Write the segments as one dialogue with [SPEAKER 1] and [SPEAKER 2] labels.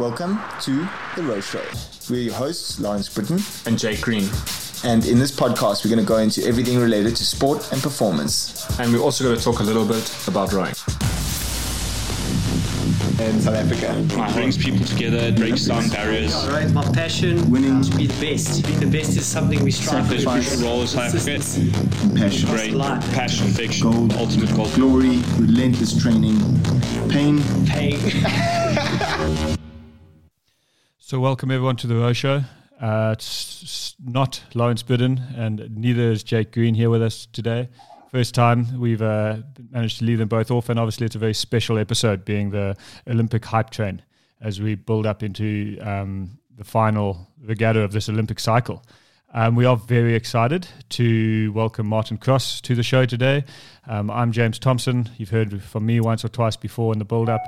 [SPEAKER 1] Welcome to The Row Show. We're your hosts, Lawrence Brittain
[SPEAKER 2] and Jake Green.
[SPEAKER 1] And in this podcast, we're going to go into everything related to sport and performance.
[SPEAKER 2] And we're also going to talk a little bit about rowing.
[SPEAKER 1] In South Africa,
[SPEAKER 3] it brings people together, it breaks down barriers.
[SPEAKER 4] Right, my passion,
[SPEAKER 1] winning
[SPEAKER 4] to be the best. Being the best is something we strive for.
[SPEAKER 3] Crucial role in South Africa.
[SPEAKER 1] passion,
[SPEAKER 3] Great passion, fiction,
[SPEAKER 1] Gold.
[SPEAKER 3] ultimate goal.
[SPEAKER 1] glory, relentless training, pain.
[SPEAKER 4] Pain.
[SPEAKER 5] So, welcome everyone to the Row Show. Uh, it's not Lawrence Brittain, and neither is Jake Green here with us today. First time we've uh, managed to leave them both off, and obviously it's a very special episode, being the Olympic hype train as we build up into um, the final regatta of this Olympic cycle. Um, we are very excited to welcome Martin Cross to the show today. Um, I'm James Thompson. You've heard from me once or twice before in the build up.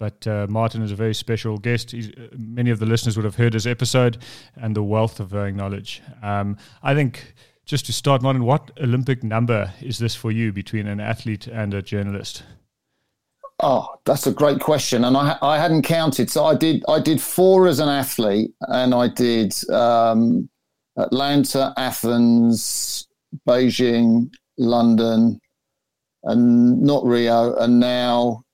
[SPEAKER 5] But uh, Martin is a very special guest. He's, uh, many of the listeners would have heard his episode and the wealth of knowledge. Um, I think just to start, Martin, what Olympic number is this for you between an athlete and a journalist?
[SPEAKER 6] Oh, that's a great question, and I I hadn't counted. So I did I did four as an athlete, and I did um, Atlanta, Athens, Beijing, London, and not Rio, and now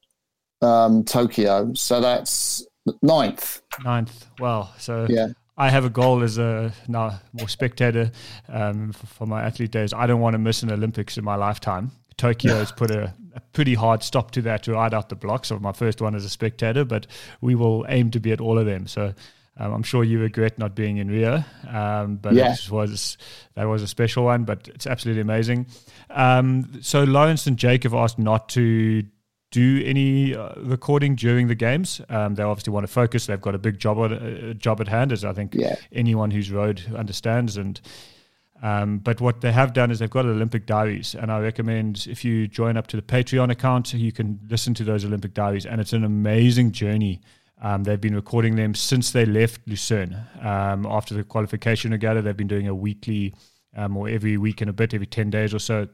[SPEAKER 6] um, Tokyo. So that's ninth.
[SPEAKER 5] Ninth. Wow. So
[SPEAKER 6] Yeah.
[SPEAKER 5] I have a goal as a now more spectator um, for, for my athlete days. I don't want to miss an Olympics in my lifetime. Tokyo has put a, a pretty hard stop to that to ride out the blocks of my first one as a spectator, but we will aim to be at all of them. So um, I'm sure you regret not being in Rio, um, but
[SPEAKER 6] Yeah.
[SPEAKER 5] it was that was a special one. But it's absolutely amazing. Um, so Lawrence and Jake have asked not to do any uh, recording during the games. Um, they obviously want to focus. They've got a big job at, uh, job at hand, as I think
[SPEAKER 6] Yeah.
[SPEAKER 5] anyone who's rowed understands. And um, but what they have done is they've got Olympic diaries, and I recommend if you join up to the Patreon account, you can listen to those Olympic diaries, and it's an amazing journey. Um, they've been recording them since they left Lucerne um, after the qualification regatta. They've been doing a weekly um, or every week and a bit, every ten days or so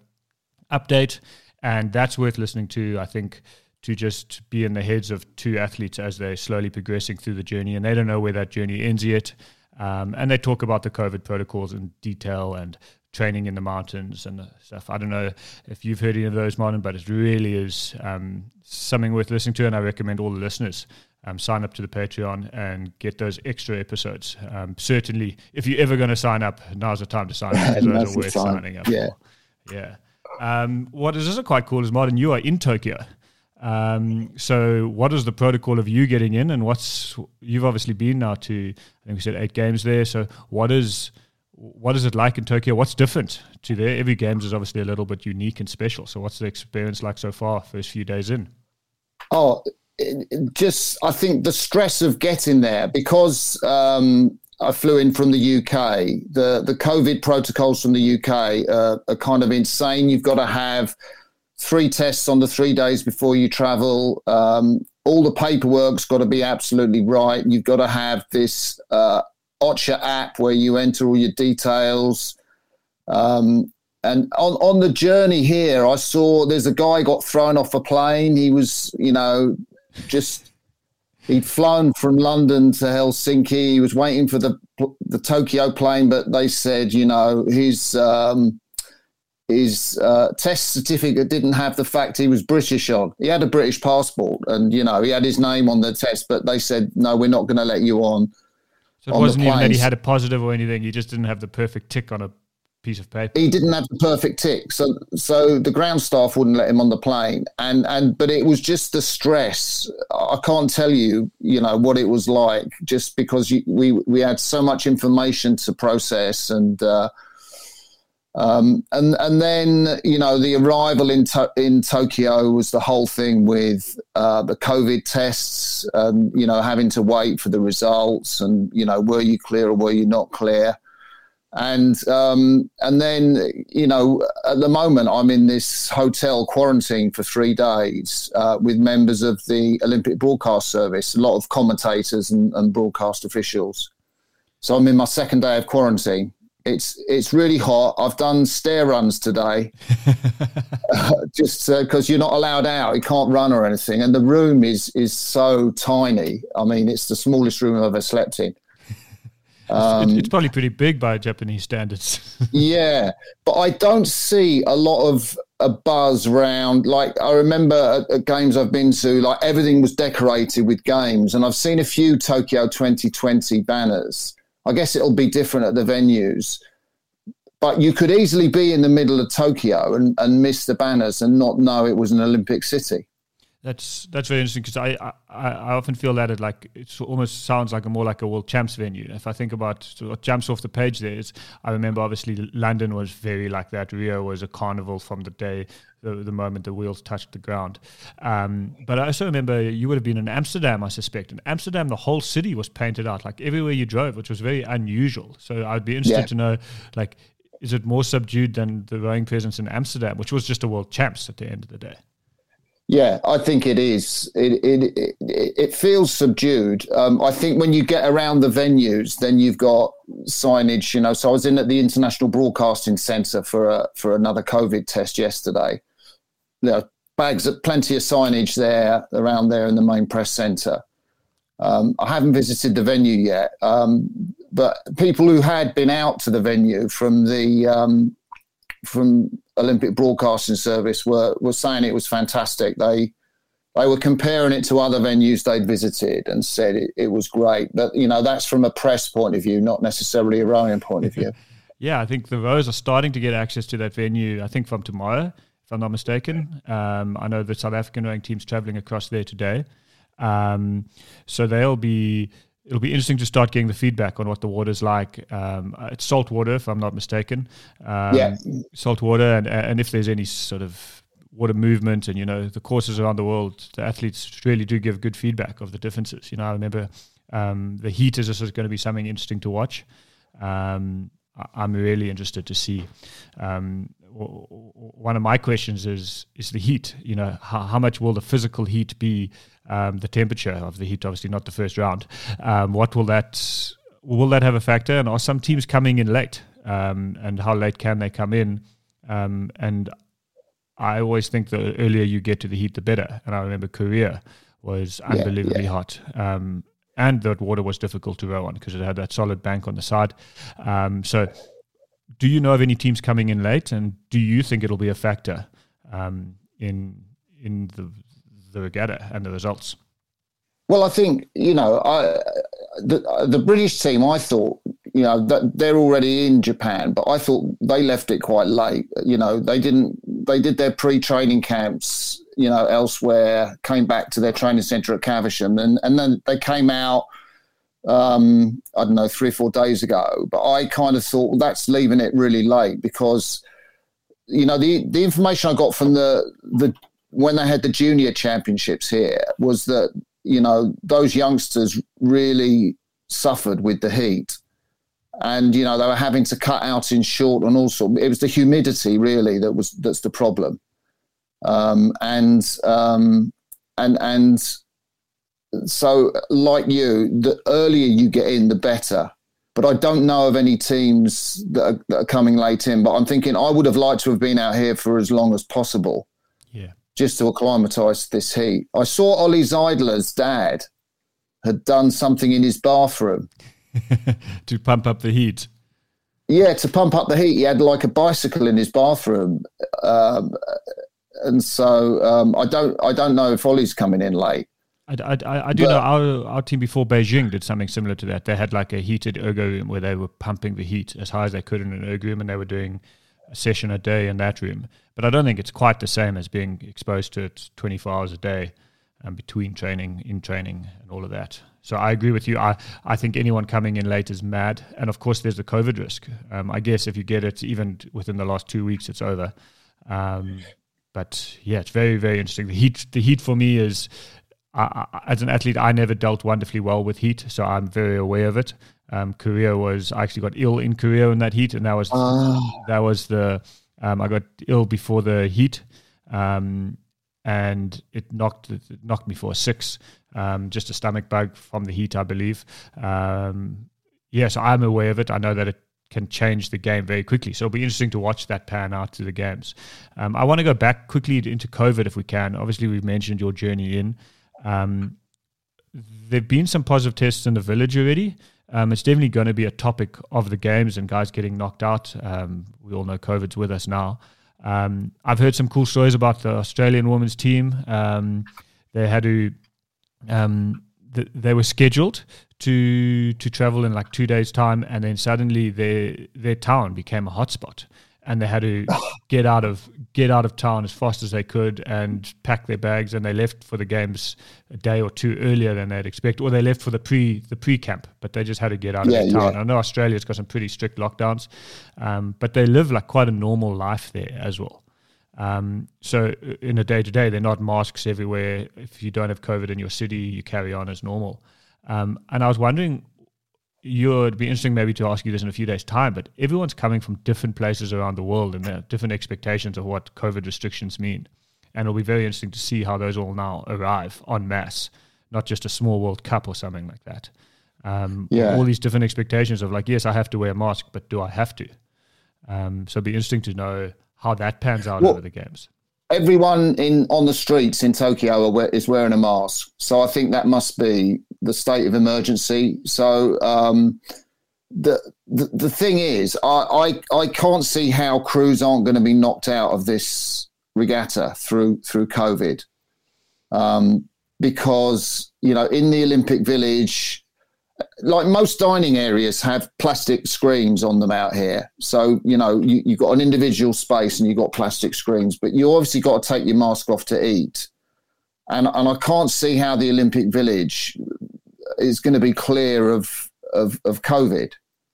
[SPEAKER 5] update, and that's worth listening to. I think to just be in the heads of two athletes as they're slowly progressing through the journey, and they don't know where that journey ends yet. Um, and they talk about the COVID protocols in detail and training in the mountains and stuff. I don't know if you've heard any of those, Martin, but it really is um, something worth listening to, and I recommend all the listeners. Um, sign up to the Patreon and get those extra episodes. Um, certainly, if you're ever going to sign up, now's the time to sign up. Those are worth
[SPEAKER 6] time.
[SPEAKER 5] signing up
[SPEAKER 6] Yeah.
[SPEAKER 5] for. Yeah. Um, what is also quite cool is Martin, you are in Tokyo. Um, so what is the protocol of you getting in, and what's you've obviously been now to I think we said eight games there. So what is what is it like in Tokyo? What's different to there? Every games is obviously a little bit unique and special. So what's the experience like so far? First few days in.
[SPEAKER 6] Oh, just I think the stress of getting there because um, I flew in from the UK. The the COVID protocols from the UK uh, are kind of insane. You've got to have three tests on the three days before you travel. Um, all the paperwork's got to be absolutely right. You've got to have this uh, Ocha app where you enter all your details. Um, and on, on the journey here, I saw there's a guy got thrown off a plane. He was, you know, just he'd flown from London to Helsinki. He was waiting for the the Tokyo plane, but they said, you know, his um, his uh, test certificate didn't have the fact he was British on. He had a British passport, and you know, he had his name on the test, but they said, no, we're not going to let you on.
[SPEAKER 5] So it wasn't even that he had a positive or anything. He just didn't have the perfect tick on a piece of paper.
[SPEAKER 6] he didn't have the perfect tick so so the ground staff wouldn't let him on the plane. And and but it was just the stress. I can't tell you you know what it was like just because you, we we had so much information to process and uh um, and and then you know the arrival in to- in Tokyo was the whole thing with uh, the COVID tests, and you know having to wait for the results, and you know were you clear or were you not clear, and um, and then you know at the moment I'm in this hotel quarantine for three days uh, with members of the Olympic Broadcast Service, a lot of commentators and, and broadcast officials. So I'm in my second day of quarantine. It's it's really hot. I've done stair runs today, just because uh, you're not allowed out. You can't run or anything, and the room is is so tiny. I mean, it's the smallest room I've ever slept in.
[SPEAKER 5] Um, it's, it's, probably pretty big by Japanese standards.
[SPEAKER 6] yeah, but I don't see a lot of a buzz round. Like I remember at, at, games I've been to, like everything was decorated with games, and I've seen a few Tokyo 2020 banners I guess it'll be different at the venues. But you could easily be in the middle of Tokyo and, and miss the banners and not know it was an Olympic city.
[SPEAKER 5] That's that's very interesting because I, I, I often feel that it like it almost sounds like a more like a world champs venue. If I think about what jumps off the page, there is I remember obviously London was very like that. Rio was a carnival from the day the, the moment the wheels touched the ground. Um, but I also remember you would have been in Amsterdam, I suspect. In Amsterdam, the whole city was painted out like everywhere you drove, which was very unusual. So I'd be interested yeah. to know like is it more subdued than the rowing presence in Amsterdam, which was just a world champs at the end of the day?
[SPEAKER 6] Yeah, I think it is. It it it, it feels subdued. Um, I think when you get around the venues, then you've got signage. You know, so I was in at the International Broadcasting Centre for a, for another COVID test yesterday. There are bags, of, plenty of signage there around there in the main press centre. Um, I haven't visited the venue yet, um, but people who had been out to the venue from the um, from Olympic Broadcasting Service were were saying it was fantastic. They they were comparing it to other venues they'd visited and said it, it was great. But you know, that's from a press point of view, not necessarily a rowing point of view.
[SPEAKER 5] yeah, I think the rows are starting to get access to that venue. I think from tomorrow, if I'm not mistaken. Um, I know the South African rowing team's traveling across there today, um, so they'll be it'll be interesting to start getting the feedback on what the water's like. Um, uh, it's salt water, if I'm not mistaken. Um,
[SPEAKER 6] yeah.
[SPEAKER 5] Salt water, and, and if there's any sort of water movement and, you know, the courses around the world, the athletes really do give good feedback of the differences. You know, I remember um, the heat is also going to be something interesting to watch. Um, I'm really interested to see. Um, one of my questions is is the heat. You know, how, how much will the physical heat be um, the temperature of the heat, obviously not the first round. Um, what will that will that have a factor? And are some teams coming in late? Um, and how late can they come in? Um, and I always think the earlier you get to the heat, the better. And I remember Korea was unbelievably yeah, yeah. hot. Um, and that water was difficult to row on because it had that solid bank on the side. Um, so, do you know of any teams coming in late, and do you think it'll be a factor um, in in the the regatta and the results?
[SPEAKER 6] Well, I think you know, I, the the British team. I thought you know that they're already in Japan, but I thought they left it quite late. You know, they didn't. They did their pre-training camps, you know, elsewhere. Came back to their training centre at Caversham, and and then they came out. Um, I don't know, three or four days ago. But I kind of thought well, that's leaving it really late because, you know, the the information I got from the the when they had the junior championships here was that you know those youngsters really suffered with the heat and you know they were having to cut out in short and also it was the humidity really that was that's the problem um, and um, and and so like you the earlier you get in the better but I don't know of any teams that are, that are coming late in but I'm thinking I would have liked to have been out here for as long as possible Yeah. just to acclimatise this heat. I saw Ollie Zeidler's dad had done something in his bathroom
[SPEAKER 5] to pump up the heat.
[SPEAKER 6] Yeah, to pump up the heat, he had like a bicycle in his bathroom, um, and so um, I don't, I don't know if Ollie's coming in late.
[SPEAKER 5] I, I, I do but, know our, our team before Beijing did something similar to that. They had like a heated ergo room where they were pumping the heat as high as they could in an ergo room, and they were doing a session a day in that room. But I don't think it's quite the same as being exposed to it 24 hours a day and between training, in training, and all of that. So I agree with you. I, I think anyone coming in late is mad. And of course, there's the COVID risk. Um, I guess if you get it even within the last two weeks, it's over. Um, but yeah, it's very, very interesting. The heat, the heat for me is, I, I, as an athlete, I never dealt wonderfully well with heat, so I'm very aware of it. Um, Korea was I actually got ill in Korea in that heat, and that was oh. that was the um, I got ill before the heat, um, and it knocked it knocked me for a six. Um, just a stomach bug from the heat, I believe. Um, yes, I'm aware of it. I know that it can change the game very quickly. So it'll be interesting to watch that pan out through the games. Um, I want to go back quickly into COVID if we can. Obviously, we've mentioned your journey in. Um, there've been some positive tests in the village already. Um, it's definitely going to be a topic of the games and guys getting knocked out. Um, we all know COVID's with us now. Um, I've heard some cool stories about the Australian women's team. Um, they had to, um, th- they were scheduled to to travel in like two days' time, and then suddenly their their town became a hotspot and they had to get out of get out of town as fast as they could and pack their bags and they left for the games a day or two earlier than they'd expect or they left for the pre the pre camp but they just had to get out
[SPEAKER 6] Yeah,
[SPEAKER 5] of town.
[SPEAKER 6] yeah.
[SPEAKER 5] I know Australia's got some pretty strict lockdowns um, but they live like quite a normal life there as well. Um, so uh, in a day to day they're not masks everywhere. If you don't have COVID in your city you carry on as normal. Um, and I was wondering you it'd be interesting maybe to ask you this in a few days' time, but everyone's coming from different places around the world and there are different expectations of what COVID restrictions mean. And it'll be very interesting to see how those all now arrive en masse, not just a small World Cup or something like that. Um,
[SPEAKER 6] Yeah.
[SPEAKER 5] All these different expectations of like, yes, I have to wear a mask, but do I have to? Um, so it'd be interesting to know how that pans out
[SPEAKER 6] Well-
[SPEAKER 5] over the games.
[SPEAKER 6] everyone in on the streets in Tokyo are, is wearing a mask. So I think that must be the state of emergency. So um, the, the the thing is, I, I I can't see how crews aren't going to be knocked out of this regatta through through COVID, um, because you know in the Olympic Village. Like most dining areas have plastic screens on them out here. So, you know, you, you've got an individual space and you've got plastic screens, but you obviously got to take your mask off to eat. And, and I can't see how the Olympic Village is going to be clear of, of, of COVID.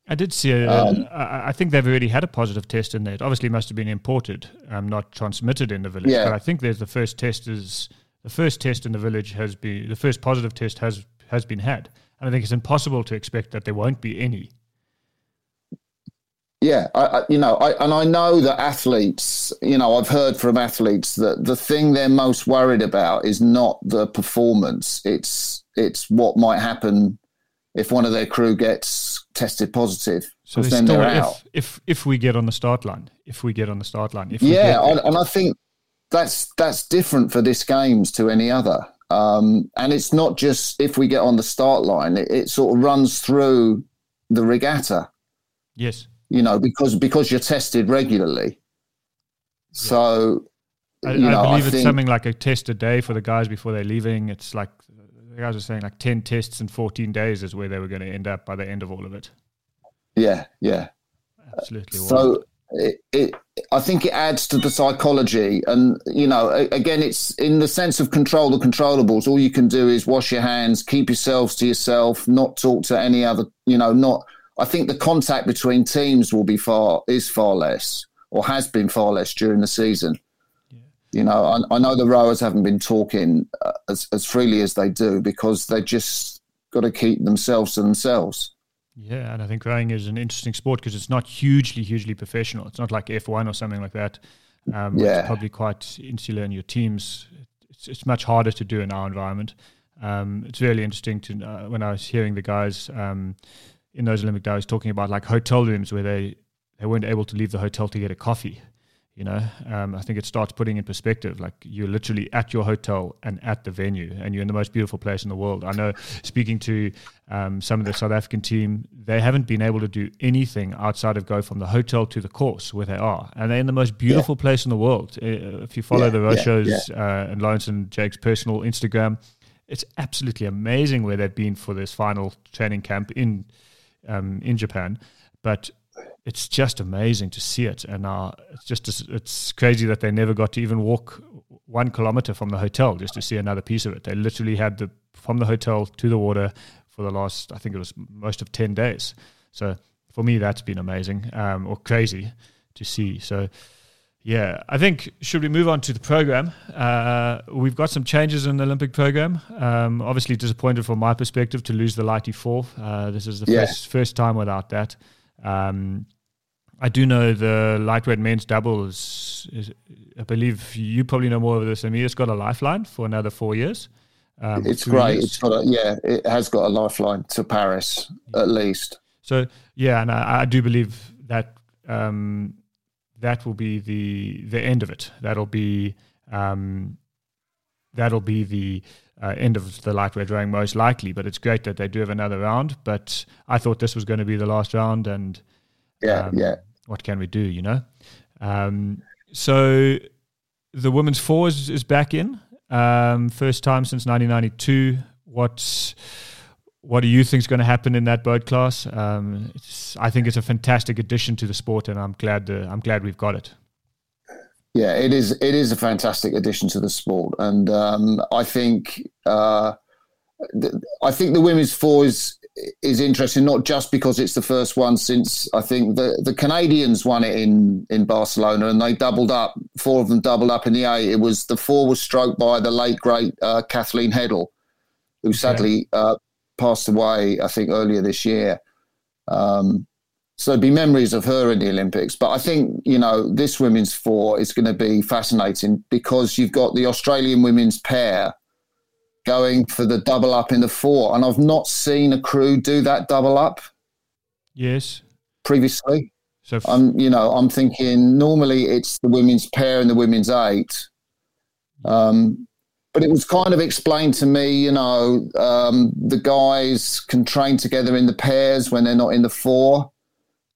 [SPEAKER 5] I did see. A,
[SPEAKER 6] Um,
[SPEAKER 5] I I think they've already had a positive test in there. It obviously must have been imported, um, not transmitted in the village.
[SPEAKER 6] Yeah.
[SPEAKER 5] But I think there's the first test is the first test in the village has been the first positive test has has been had, and I think it's impossible to expect that there won't be any.
[SPEAKER 6] Yeah, I, I, you know, I, and I know that athletes, you know, I've heard from athletes that the thing they're most worried about is not the performance; it's it's what might happen if one of their crew gets tested positive.
[SPEAKER 5] So
[SPEAKER 6] then they're out.
[SPEAKER 5] if, if if we get on the start line, if we get on the start line, if we
[SPEAKER 6] Yeah,
[SPEAKER 5] get
[SPEAKER 6] and, and I think that's that's different for this games to any other. Um, and it's not just if we get on the start line; it, it sort of runs through the regatta.
[SPEAKER 5] yes,
[SPEAKER 6] You know, because because you're tested regularly. So,
[SPEAKER 5] I,
[SPEAKER 6] you know,
[SPEAKER 5] I believe
[SPEAKER 6] I
[SPEAKER 5] it's
[SPEAKER 6] think
[SPEAKER 5] something like a test a day for the guys before they're leaving. It's like the guys are saying like ten tests in 14 days is where they were going to end up by the end of all of it.
[SPEAKER 6] yeah, yeah.
[SPEAKER 5] Absolutely.
[SPEAKER 6] So it, it, I think it adds to the psychology, and you know, again, it's in the sense of control the controllables. All you can do is wash your hands, keep yourselves to yourself, not talk to any other. You know, not. I think the contact between teams will be far is far less, or has been far less during the season. You know, I, I know the rowers haven't been talking uh, as, as freely as they do because they just got to keep themselves to themselves.
[SPEAKER 5] Yeah, and I think rowing is an interesting sport because it's not hugely, hugely professional. It's not like F1 or something like that. Um,
[SPEAKER 6] Yeah.
[SPEAKER 5] It's probably quite insular in your teams. It's, it's much harder to do in our environment. Um, it's really interesting to uh, when I was hearing the guys um, in those Olympic days talking about like hotel rooms where they, they weren't able to leave the hotel to get a coffee. You know, um, I think it starts putting in perspective. Like you're literally at your hotel and at the venue, and you're in the most beautiful place in the world. I know, speaking to um, some of the South African team, they haven't been able to do anything outside of go from the hotel to the course where they are, and they're in the most beautiful place in the world. Uh, If you follow
[SPEAKER 6] Yeah,
[SPEAKER 5] the
[SPEAKER 6] yeah,
[SPEAKER 5] Row Show's uh, and Lawrence and Jake's personal Instagram, it's absolutely amazing where they've been for this final training camp in um, in Japan. But it's just amazing to see it, and uh, it's just it's crazy that they never got to even walk one kilometer from the hotel just to see another piece of it. They literally had the from the hotel to the water for the last, I think it was most of ten days. So for me, that's been amazing um, or crazy to see. So yeah, I think should we move on to the program? Uh, we've got some changes in the Olympic program. Um, obviously, disappointed from my perspective to lose the lighty four. Uh, this is the
[SPEAKER 6] Yeah.
[SPEAKER 5] first first time without that. Um, I do know the lightweight men's double is, is, I believe you probably know more of this than me. It's got a lifeline for another four years. Um,
[SPEAKER 6] It's great.
[SPEAKER 5] years.
[SPEAKER 6] It's got a yeah, it has got a lifeline to Paris at least.
[SPEAKER 5] So yeah, and I, I do believe that um, that will be the the end of it. That'll be um, that'll be the uh, end of the lightweight rowing most likely. But it's great that they do have another round. But I thought this was going to be the last round, and
[SPEAKER 6] Yeah,
[SPEAKER 5] um,
[SPEAKER 6] yeah.
[SPEAKER 5] what can we do? You know. Um, so the women's four is, is back in. Um, first time since 1992. What's what do you think is going to happen in that boat class? Um, it's, I think it's a fantastic addition to the sport, and I'm glad I'm glad we've got it.
[SPEAKER 6] Yeah, it is. It is a fantastic addition to the sport, and um, I think uh, th- I think the women's four is is interesting not just because it's the first one since I think the the Canadians won it in in Barcelona and they doubled up. Four of them doubled up in the eight. It was the four was stroked by the late great uh, Kathleen Heddle, who sadly uh, passed away. I think earlier this year. Um, so there'd be memories of her in the Olympics. But I think, you know, this women's four is going to be fascinating because you've got the Australian women's pair going for the double up in the four. And I've not seen a crew do that double up
[SPEAKER 5] Yes.
[SPEAKER 6] previously.
[SPEAKER 5] So f-
[SPEAKER 6] I'm, you know, I'm thinking normally it's the women's pair and the women's eight. Um, but it was kind of explained to me, you know, um, the guys can train together in the pairs when they're not in the four.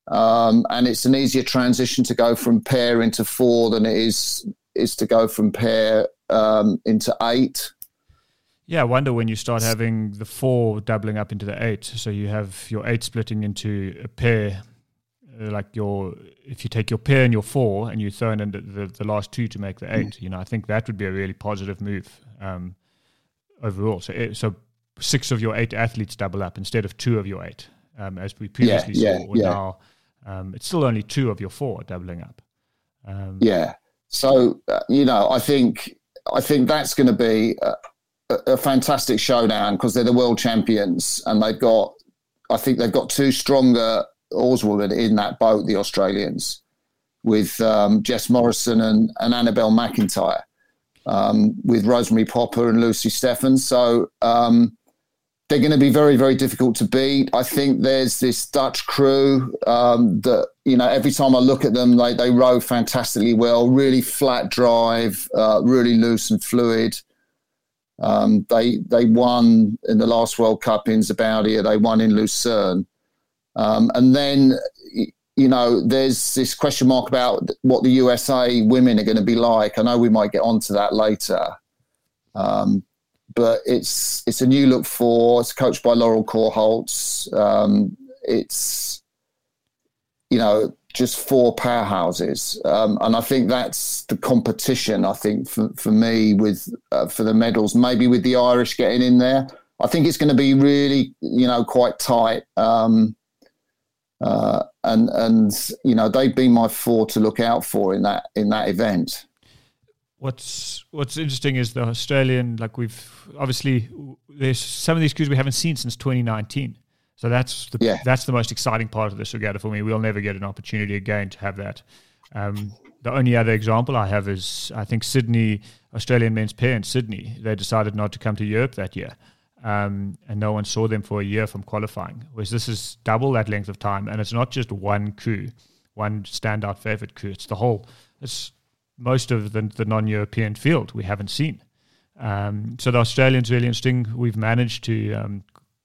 [SPEAKER 6] Um, and it's an easier transition to go from pair into four than it is is to go from pair um, into eight.
[SPEAKER 5] yeah, I wonder when you start having the four doubling up into the eight. So you have your eight splitting into a pair. uh, Like your, if you take your pair and your four, and you throw in the, the, the last two to make the eight, you know, I think that would be a really positive move um, overall. So, it, so six of your eight athletes double up instead of two of your eight, um, as we previously
[SPEAKER 6] yeah,
[SPEAKER 5] saw.
[SPEAKER 6] yeah.
[SPEAKER 5] Now um, it's still only two of your four doubling up. Um,
[SPEAKER 6] Yeah. So uh, you know, I think I think that's going to be a, a- a fantastic showdown because they're the world champions and they've got. I think they've got two stronger oarswomen in that boat, the Australians, with um, Jess Morrison and, and Annabelle McIntyre, um, with Rosemary Popa and Lucy Stephan. So um, they're going to be very, very difficult to beat. I think there's this Dutch crew um, that, you know, every time I look at them, they, they row fantastically well, really flat drive, uh, really loose and fluid. Um, they they won in the last World Cup in Sabaudia. They won in Lucerne, um, and then you know there's this question mark about what the USA women are going to be like. I know we might get onto that later, um, but it's it's a new look for. It's coached by Laurel Korholz. Um, it's you know just four powerhouses, um, and I think that's the competition. I think for for me with uh, for the medals, maybe with the Irish getting in there, I think it's going to be really you know quite tight. Um, uh, and and you know they've been my four to look out for in that in that event.
[SPEAKER 5] What's What's interesting is the Australian, like we've obviously there's some of these crews we haven't seen since 2019. So that's the
[SPEAKER 6] Yeah.
[SPEAKER 5] that's the most exciting part of this regatta for me. We'll never get an opportunity again to have that. Um, the only other example I have is I think Sydney Australian men's pair in Sydney. They decided not to come to Europe that year, um, and no one saw them for a year from qualifying. Whereas this is double that length of time, and it's not just one coup, one standout favorite coup. It's the whole. It's most of the, the non-European field we haven't seen. Um, so the Australians really interesting. We've managed to um,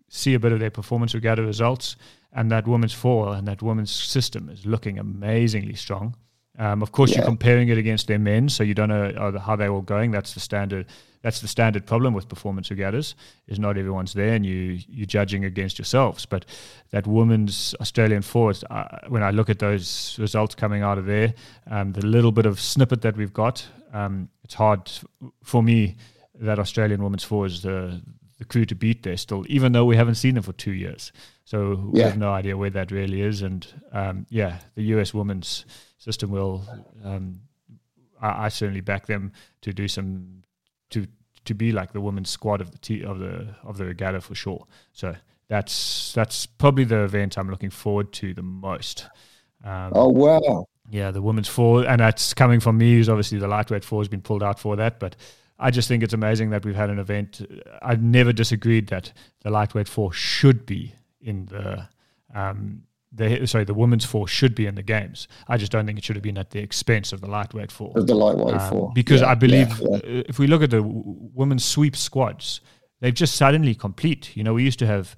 [SPEAKER 5] see a bit of their performance We gather results, and that women's four and that women's system is looking amazingly strong. Um, of course, you're comparing it against their men, so you don't know uh, how they're all going. That's the standard. That's the standard problem with performance regattas is not everyone's there, and you you're judging against yourselves. But that women's Australian forwards, uh, when I look at those results coming out of there, um, the little bit of snippet that we've got, um, it's hard for me that Australian women's forwards is the the crew to beat there still, even though we haven't seen them for two years. So we
[SPEAKER 6] Yeah.
[SPEAKER 5] have no idea where that really is. And um, yeah, the US women's system will. Um, I, I certainly back them to do some to to be like the women's squad of the t- of the of the regatta for sure. So that's that's probably the event I'm looking forward to the most. Um,
[SPEAKER 6] Oh wow!
[SPEAKER 5] yeah, the women's four, and that's coming from me, who's obviously the lightweight four has been pulled out for that. But I just think it's amazing that we've had an event. I've never disagreed that the lightweight four should be in the Um, the sorry, the women's four should be in the games. I just don't think it should have been at the expense of the lightweight four.
[SPEAKER 6] Of the lightweight
[SPEAKER 5] Um,
[SPEAKER 6] four.
[SPEAKER 5] because
[SPEAKER 6] Yeah,
[SPEAKER 5] I believe
[SPEAKER 6] yeah, yeah.
[SPEAKER 5] uh, if we look at the women's sweep squads, they've just suddenly complete. You know, we used to have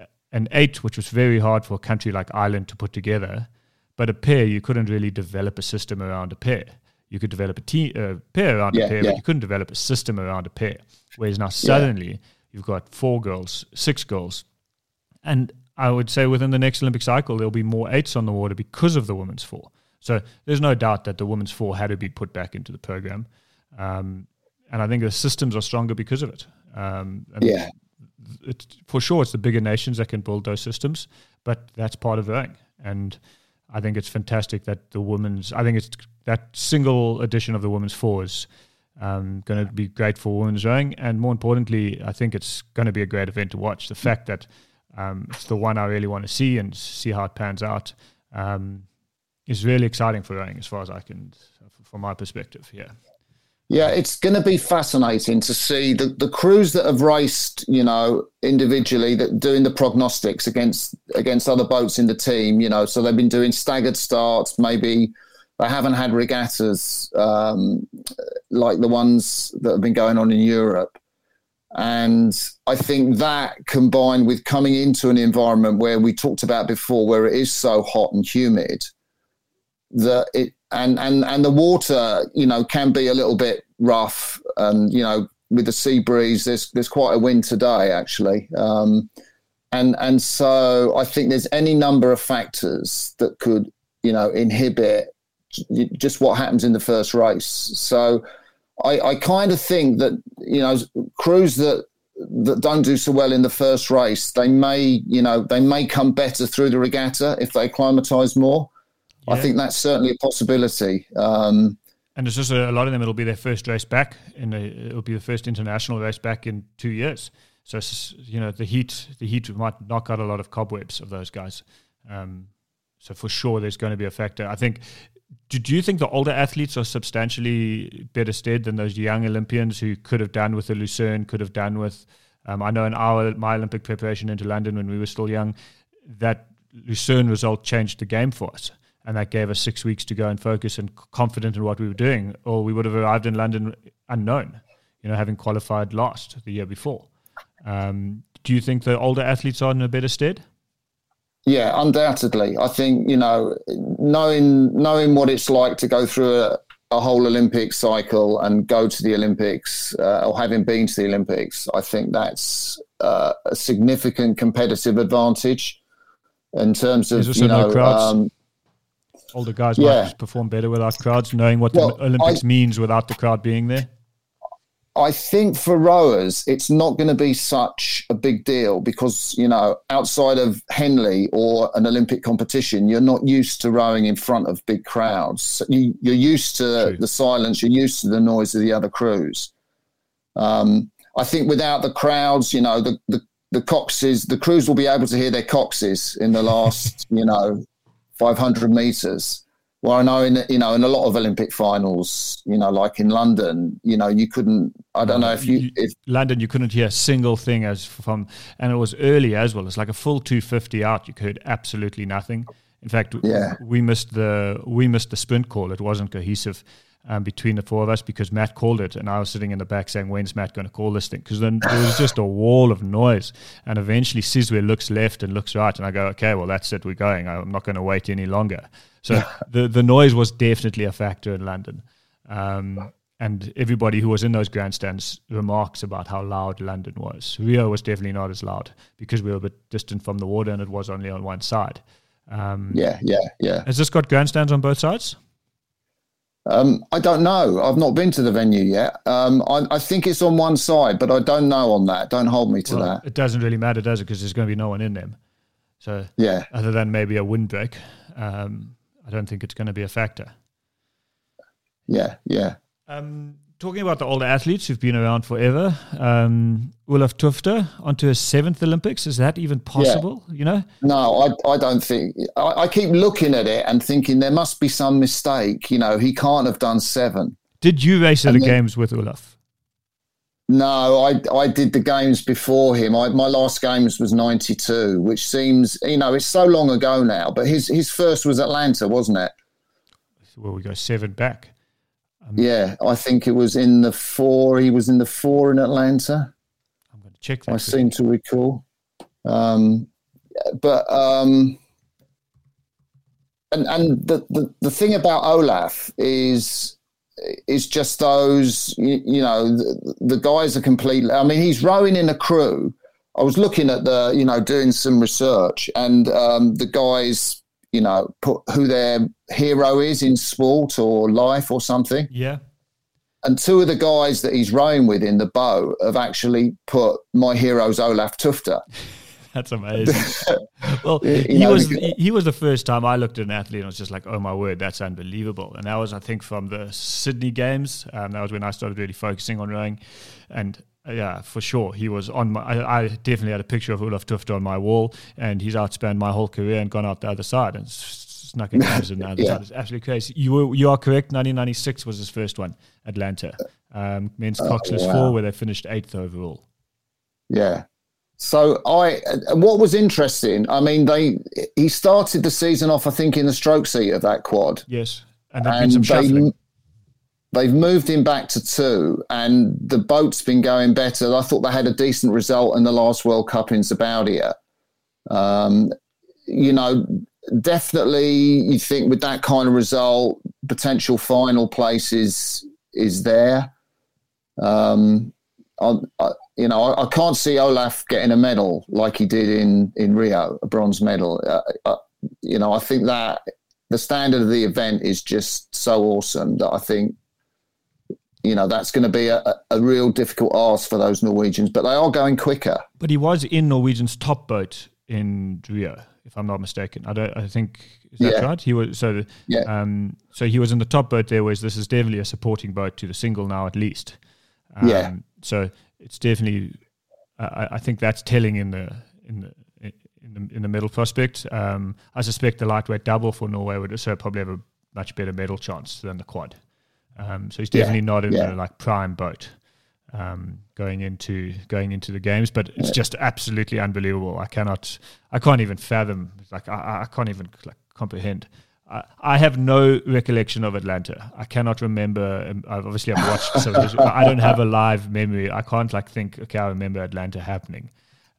[SPEAKER 5] uh, an eight, which was very hard for a country like Ireland to put together, but a pair you couldn't really develop a system around a pair. You could develop a team, uh, pair around a pair, but you couldn't develop a system around a pair. Whereas now suddenly you've got four girls, six girls, and I would say within the next Olympic cycle, there'll be more eights on the water because of the women's four. So there's no doubt that the women's four had to be put back into the program. Um, and I think the systems are stronger because of it. Um,
[SPEAKER 6] Yeah.
[SPEAKER 5] For sure, it's the bigger nations that can build those systems, but that's part of rowing. And I think it's fantastic that the women's, I think it's that single edition of the women's four is um, going to be great for women's rowing. And more importantly, I think it's going to be a great event to watch. The fact that um, it's the one I really want to see and see how it pans out um, is really exciting for rowing as far as I can, from my perspective. Yeah.
[SPEAKER 6] Yeah, it's going to be fascinating to see the, the crews that have raced, you know, individually that doing the prognostics against against other boats in the team. You know, so they've been doing staggered starts. Maybe they haven't had regattas um, like the ones that have been going on in Europe. And I think that combined with coming into an environment where we talked about before, where it is so hot and humid, that it and and and the water, you know, can be a little bit rough, and you know, with the sea breeze, there's there's quite a wind today actually, um, and and so I think there's any number of factors that could, you know, inhibit just what happens in the first race. So I, I kind of think that you know crews that that don't do so well in the first race, they may you know they may come better through the regatta if they acclimatise more. I think that's certainly a possibility. Um,
[SPEAKER 5] And it's just a, a lot of them. It'll be their first race back, in it'll be the first international race back in two years. So you know the heat, the heat might knock out a lot of cobwebs of those guys. Um, so for sure, there's going to be a factor. I think. Do, you think the older athletes are substantially better stead than those young Olympians who could have done with the Lucerne, could have done with? Um, I know in our my Olympic preparation into London when we were still young, that Lucerne result changed the game for us and that gave us six weeks to go and focus and confident in what we were doing, or we would have arrived in London unknown, you know, having qualified last the year before. Um, do you think the older athletes are in a better stead?
[SPEAKER 6] Yeah, undoubtedly. I think you know, knowing knowing what it's like to go through a, a whole Olympic cycle and go to the Olympics, uh, or having been to the Olympics, I think that's uh, a significant competitive advantage in terms of you know.
[SPEAKER 5] crowds.
[SPEAKER 6] um,
[SPEAKER 5] Older guys
[SPEAKER 6] Yeah.
[SPEAKER 5] might perform better without crowds, knowing what
[SPEAKER 6] Well,
[SPEAKER 5] the Olympics
[SPEAKER 6] I-
[SPEAKER 5] means without the crowd being there.
[SPEAKER 6] I think for rowers, it's not going to be such a big deal because, you know, outside of Henley or an Olympic competition, you're not used to rowing in front of big crowds. You, you're used to
[SPEAKER 5] True.
[SPEAKER 6] the silence, you're used to the noise of the other crews. Um, I think without the crowds, you know, the, the, the coxes, the crews will be able to hear their coxes in the last, you know, 500 meters. Well, I know in you know in a lot of Olympic finals, you know, like in London, you know, you couldn't. I don't know if you if
[SPEAKER 5] London, you couldn't hear a single thing as from, and it was early as well. It's like a full 250 out. You heard absolutely nothing. In fact,
[SPEAKER 6] Yeah.
[SPEAKER 5] we missed the we missed the sprint call. It wasn't cohesive um, between the four of us because Matt called it, and I was sitting in the back saying, "When's Matt going to call this thing?" Because then there was just a wall of noise, and eventually Sizwe looks left and looks right, and I go, "Okay, well that's it. We're going. I'm not going to wait any longer." So the the noise was definitely a factor in London. Um, and everybody who was in those grandstands remarks about how loud London was. Rio was definitely not as loud because we were a bit distant from the water and it was only on one side. Um,
[SPEAKER 6] yeah, yeah, yeah.
[SPEAKER 5] Has this got grandstands on both sides?
[SPEAKER 6] Um, I don't know. I've not been to the venue yet. Um, I, I think it's on one side, but I don't know on that. Don't hold me to
[SPEAKER 5] Well,
[SPEAKER 6] that.
[SPEAKER 5] it doesn't really matter, does it? Because there's going to be no one in them. So
[SPEAKER 6] Yeah,
[SPEAKER 5] other than maybe a windbreak, um, I don't think it's going to be a factor.
[SPEAKER 6] yeah, yeah.
[SPEAKER 5] Um, talking about the older athletes who've been around forever, um, Olaf Tufte onto his seventh Olympics. Is that even possible? You know,
[SPEAKER 6] No, I, I don't think. I, I keep looking at it and thinking there must be some mistake. You know, he can't have done seven.
[SPEAKER 5] did you race at
[SPEAKER 6] And
[SPEAKER 5] the
[SPEAKER 6] then-
[SPEAKER 5] games with Olaf?
[SPEAKER 6] No, I I did the games before him. I, my last games was '92, which seems you know it's so long ago now. But his his first was Atlanta, wasn't it?
[SPEAKER 5] Well, we go seven back.
[SPEAKER 6] Yeah, I think it was in the four. He was in the four in Atlanta.
[SPEAKER 5] I'm going to check that.
[SPEAKER 6] I seem to recall. Um, but um, and and the, the the thing about Olaf is is just those you, you know the, the guys are completely. I mean, he's rowing in a crew. I was looking at the you know doing some research, and um, the guys you know put who their hero is in sport or life or something.
[SPEAKER 5] Yeah.
[SPEAKER 6] And two of the guys that he's rowing with in the boat have actually put my hero's Olaf Tufte.
[SPEAKER 5] That's amazing. well, he
[SPEAKER 6] know,
[SPEAKER 5] was he was the first time I looked at an athlete and I was just like, oh my word, that's unbelievable. And that was, I think, from the Sydney Games. Um, that was when I started really focusing on rowing, and yeah, for sure, he was on my. I, I definitely had a picture of Olaf Tufte on my wall, and he's outspanned my whole career and gone out the other side and snuck in the other
[SPEAKER 6] Yeah.
[SPEAKER 5] side. It's absolutely crazy. You were, you are correct. 1996 was his first one, Atlanta. Um, men's coxless
[SPEAKER 6] Oh, wow.
[SPEAKER 5] four, where they finished eighth overall.
[SPEAKER 6] Yeah. So I, what was interesting, I mean, they he started the season off, I think, in the stroke seat of that quad,
[SPEAKER 5] Yes, and
[SPEAKER 6] and
[SPEAKER 5] some
[SPEAKER 6] they,
[SPEAKER 5] shuffling.
[SPEAKER 6] They've moved him back to two, and the boat's been going better. I thought they had a decent result in the last World Cup in Sabaudia. Um, you know, definitely, you think with that kind of result, potential final place is is there. Um, I, I, you know, I, I can't see Olaf getting a medal like he did in in Rio, a bronze medal. Uh, uh, you know, I think that the standard of the event is just so awesome that I think, you know, that's going to be a, a- real difficult ask for those Norwegians. But they are going quicker.
[SPEAKER 5] But he was in Norwegian's top boat in Rio, if I'm not mistaken. I don't. I think is that
[SPEAKER 6] Yeah.
[SPEAKER 5] right? He was so.
[SPEAKER 6] Yeah.
[SPEAKER 5] Um. So he was in the top boat there. Whereas this is definitely a supporting boat to the single now, at least. Um,
[SPEAKER 6] Yeah.
[SPEAKER 5] So it's definitely. I I- I think that's telling in the in the in the in the medal prospect. Um. I suspect the lightweight double for Norway would also probably have a much better medal chance than the quad. Um. So he's
[SPEAKER 6] Yeah,
[SPEAKER 5] definitely not in
[SPEAKER 6] yeah.
[SPEAKER 5] the like prime boat um, going into going into the games. But it's just absolutely unbelievable. I cannot, I can't even fathom. Like I, I can't even like comprehend. I, I have no recollection of Atlanta. I cannot remember. um, obviously I've watched some. of this, but I don't have a live memory. I can't like think. Okay, I remember Atlanta happening.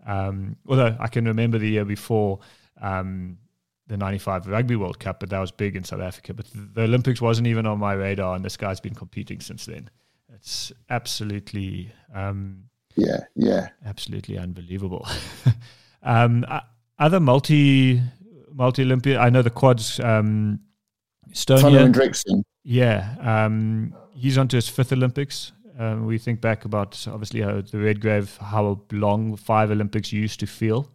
[SPEAKER 5] Um, although I can remember the year before. Um, the 95 Rugby World Cup, but that was big in South Africa. But the Olympics wasn't even on my radar, and this guy's been competing since then. It's absolutely, um,
[SPEAKER 6] Yeah, yeah.
[SPEAKER 5] absolutely unbelievable. um, other multi multi Olympia, I know the quads. Um, Estonia, yeah, um, he's on to his fifth Olympics. Um, we think back about obviously how the Redgrave, how long five Olympics used to feel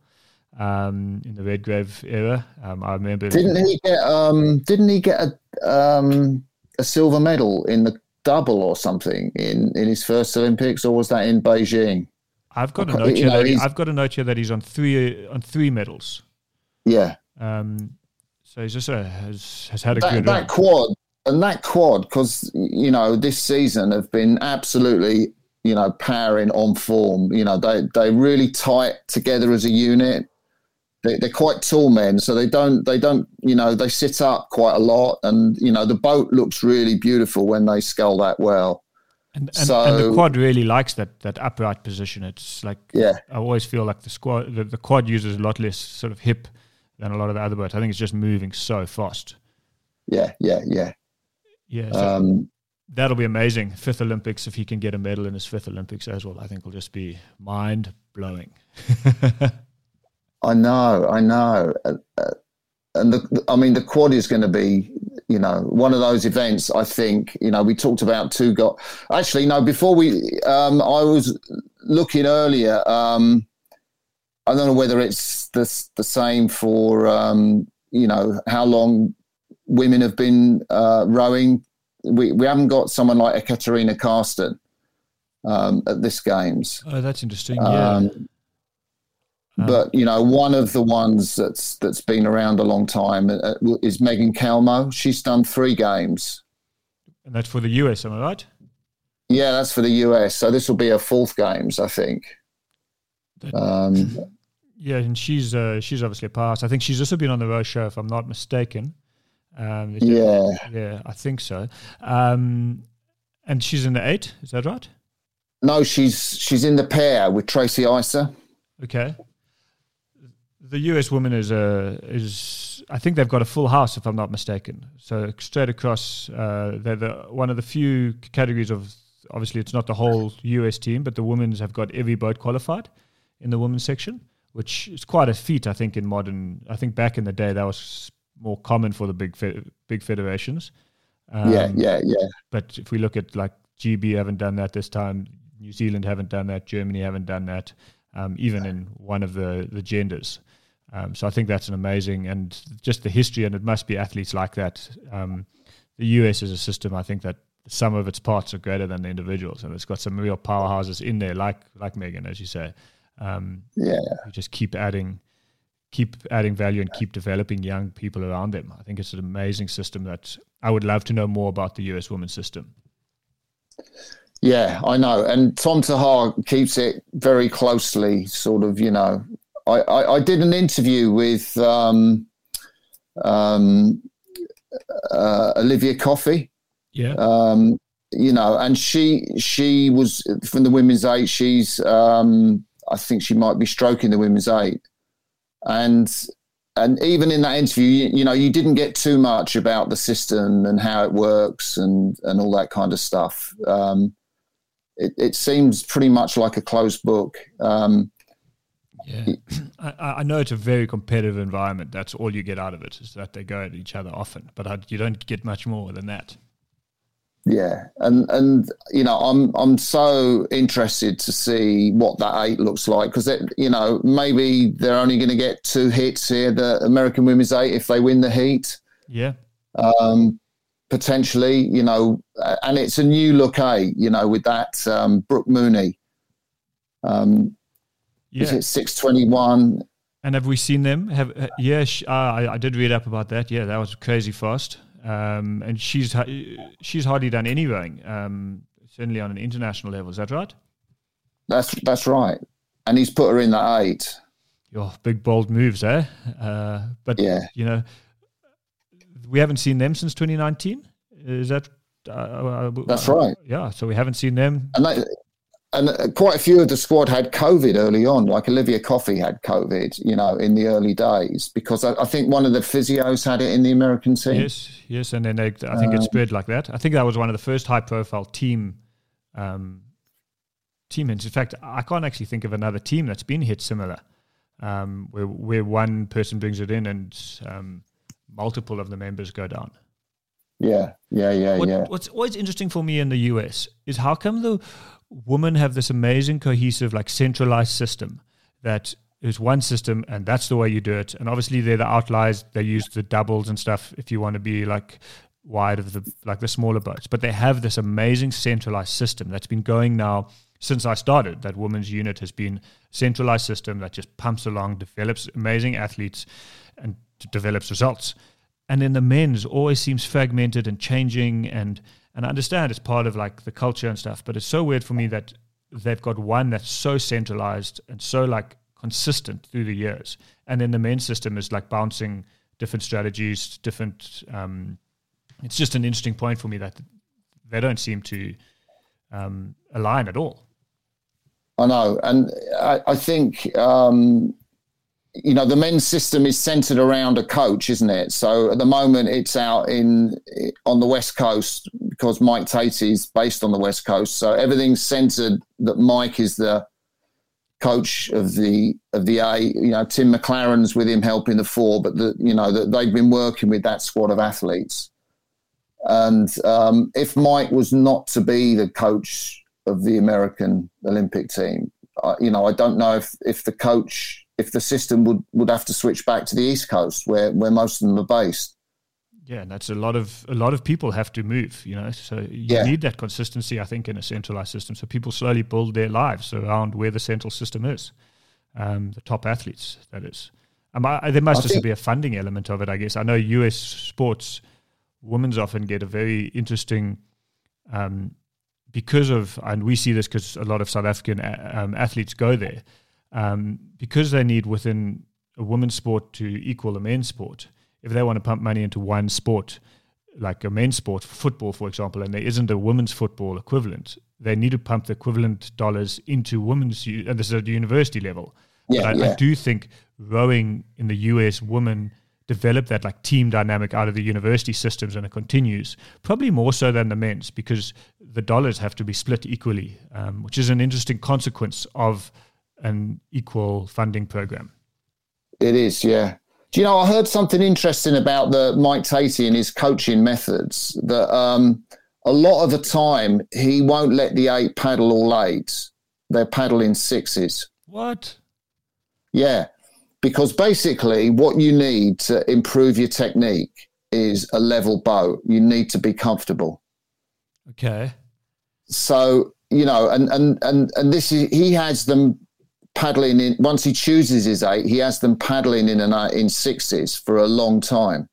[SPEAKER 5] um, in the Redgrave era. Um, I remember.
[SPEAKER 6] Didn't he get? Um, didn't he get a um, a silver medal in the double or something in in his first Olympics, or was that in Beijing?
[SPEAKER 5] I've got a note
[SPEAKER 6] you
[SPEAKER 5] here.
[SPEAKER 6] know,
[SPEAKER 5] That he,
[SPEAKER 6] he's-
[SPEAKER 5] I've got a note here that he's on three on three medals.
[SPEAKER 6] Yeah,
[SPEAKER 5] Um, so he's just a, has has had a
[SPEAKER 6] that,
[SPEAKER 5] good
[SPEAKER 6] that
[SPEAKER 5] run.
[SPEAKER 6] quad and that quad because you know this season have been absolutely you know powering on form. You know they they really tight together as a unit. They, they're quite tall men, so they don't they don't you know they sit up quite a lot, and you know the boat looks really beautiful when they scull that well.
[SPEAKER 5] And, and, and the quad really likes that that upright position. It's like
[SPEAKER 6] Yeah.
[SPEAKER 5] I always feel like the squad the, the quad uses a lot less sort of hip than a lot of the other boats. I think it's just moving so fast.
[SPEAKER 6] Yeah, yeah, yeah.
[SPEAKER 5] Yeah, so
[SPEAKER 6] Um,
[SPEAKER 5] that'll be amazing. Fifth Olympics, if he can get a medal in his fifth Olympics as well, I think will just be mind blowing.
[SPEAKER 6] I know, I know. Uh, uh, and the, I mean, the quad is going to be, you know, one of those events. I think, you know, we talked about two got. Actually, no. Before we, um, I was looking earlier. Um, I don't know whether it's the the same for, um, you know, how long women have been uh, rowing. We we haven't got someone like Ekaterina Karsten um, at this games.
[SPEAKER 5] oh, that's interesting. Yeah.
[SPEAKER 6] Um, but you know, one of the ones that's that's been around a long time uh, is Megan Kalmoe. She's done three games.
[SPEAKER 5] and that's for the US, am I right?
[SPEAKER 6] Yeah, that's for the US. So this will be her fourth games, I think. Um,
[SPEAKER 5] Yeah, and she's uh, she's obviously a pass. I think she's also been on the Row Show, if I'm not mistaken. Um,
[SPEAKER 6] yeah.
[SPEAKER 5] yeah, I think so. Um, and she's in the eight. Is that right?
[SPEAKER 6] No, she's she's in the pair with Tracy Eisser.
[SPEAKER 5] Okay. The US woman is a is I think they've got a full house if I'm not mistaken. So straight across, uh, they're the one of the few categories of obviously it's not the whole US team, but the women's have got every boat qualified in the women's section, which is quite a feat I think in modern. I think back in the day that was more common for the big fe- big federations. Um,
[SPEAKER 6] yeah, yeah, yeah.
[SPEAKER 5] but if we look at like GB haven't done that this time, New Zealand haven't done that, Germany haven't done that, um, even in one of the the genders. Um, so I think that's an amazing and just the history, and it must be athletes like that. Um, the US is a system. I think that some of its parts are greater than the individuals, and it's got some real powerhouses in there, like like Megan, as you say. Um,
[SPEAKER 6] Yeah.
[SPEAKER 5] you just keep adding keep adding value and keep developing young people around them. I think it's an amazing system that I would love to know more about the US women's system.
[SPEAKER 6] Yeah, I know. And Tom Terhaar keeps it very closely, sort of, you know. I, I, I did an interview with um, um, uh, Olivia Coffey,
[SPEAKER 5] Yeah.
[SPEAKER 6] um, you know, and she she was from the women's eight. She's um, I think she might be stroking the women's eight, and and even in that interview, you, you know, you didn't get too much about the system and how it works and and all that kind of stuff. Um, it, it seems pretty much like a closed book. Um,
[SPEAKER 5] Yeah, I, I know it's a very competitive environment. That's all you get out of it is that they go at each other often, but I, you don't get much more than that.
[SPEAKER 6] Yeah, and and you know, I'm I'm so interested to see what that eight looks like because you know maybe they're only going to get two hits here, the American women's eight, if they win the heat,
[SPEAKER 5] Yeah,
[SPEAKER 6] um, potentially. You know, and it's a new look eight, you know, with that um, Brooke Mooney. Um, Is it six twenty one?
[SPEAKER 5] And have we seen them? Have uh, yeah, sh- uh, I, I did read up about that. Yeah, that was crazy fast. Um, and she's ha- she's hardly done any rowing. Um, certainly on an international level. Is that right?
[SPEAKER 6] That's that's right, and he's put her in that eight.
[SPEAKER 5] Your big bold moves, eh? Uh, but
[SPEAKER 6] Yeah.
[SPEAKER 5] you know, we haven't seen them since 2019. Is that? Uh, uh,
[SPEAKER 6] That's right.
[SPEAKER 5] Yeah, so we haven't seen them.
[SPEAKER 6] and they, and uh, quite a few of the squad had COVID early on. Like Olivia Coffey had COVID, you know, in the early days because I, I think one of the physios had it in the American team.
[SPEAKER 5] Yes, yes, and then they, I think it spread like that. I think that was one of the first high-profile team um, team hits. In fact, I can't actually think of another team that's been hit similar, um, where where one person brings it in and um, multiple of the members go down.
[SPEAKER 6] Yeah, yeah, yeah,
[SPEAKER 5] What,
[SPEAKER 6] yeah.
[SPEAKER 5] What's always interesting for me in the US is how come the women have this amazing cohesive, like centralized system that is one system and that's the way you do it. And obviously they're the outliers. They use the doubles and stuff if you want to be like wide of the like the smaller boats. But they have this amazing centralized system that's been going now since I started. That women's unit has been centralized system that just pumps along, develops amazing athletes, and develops results. And then the men's always seems fragmented and changing, and and I understand it's part of like the culture and stuff. But it's so weird for me that they've got one that's so centralized and so like consistent through the years, and then the men's system is like bouncing different strategies, different. Um, it's just an interesting point for me that they don't seem to um, align at all.
[SPEAKER 6] I know, and I, I think um, you know the men's system is centered around a coach, isn't it? So at the moment, it's out in on the west coast because Mike Teti is based on the west coast. So everything's centered that Mike is the coach of the of the A. You know, Tim McLaren's with him helping the four, but the you know that they've been working with that squad of athletes. And um, if Mike was not to be the coach of the American Olympic team, uh, you know, I don't know if, if the coach, if the system would, would have to switch back to the East Coast where, where most of them are based.
[SPEAKER 5] Yeah, and that's a lot of a lot of people have to move, you know. So you
[SPEAKER 6] Yeah.
[SPEAKER 5] need that consistency, I think, in a centralized system. So people slowly build their lives around where the central system is. Um, the top athletes, that is. Um, I, there must
[SPEAKER 6] I
[SPEAKER 5] also
[SPEAKER 6] think-
[SPEAKER 5] be a funding element of it, I guess. I know US sports, women's often get a very interesting um, because of, and we see this because a lot of South African uh, um, athletes go there, um, because they need within a women's sport to equal a men's sport. If they want to pump money into one sport, like a men's sport, football, for example, and there isn't a women's football equivalent, they need to pump the equivalent dollars into women's, and this is at the university level.
[SPEAKER 6] Yeah,
[SPEAKER 5] but I,
[SPEAKER 6] yeah.
[SPEAKER 5] I do think rowing in the US, women develop that like team dynamic out of the university systems and it continues probably more so than the men's because the dollars have to be split equally um, which is an interesting consequence of an equal funding program
[SPEAKER 6] It is, yeah. Do you know? I heard something interesting about the Mike Teti and his coaching methods. That um, a lot of the time he won't let the eight paddle all eight; they're paddling sixes.
[SPEAKER 5] what
[SPEAKER 6] Yeah, because basically what you need to improve your technique is a level boat. You need to be comfortable.
[SPEAKER 5] okay
[SPEAKER 6] So you know, and and and and this is he has them paddling in. Once he chooses his eight, he has them paddling in and out in sixes for a long time.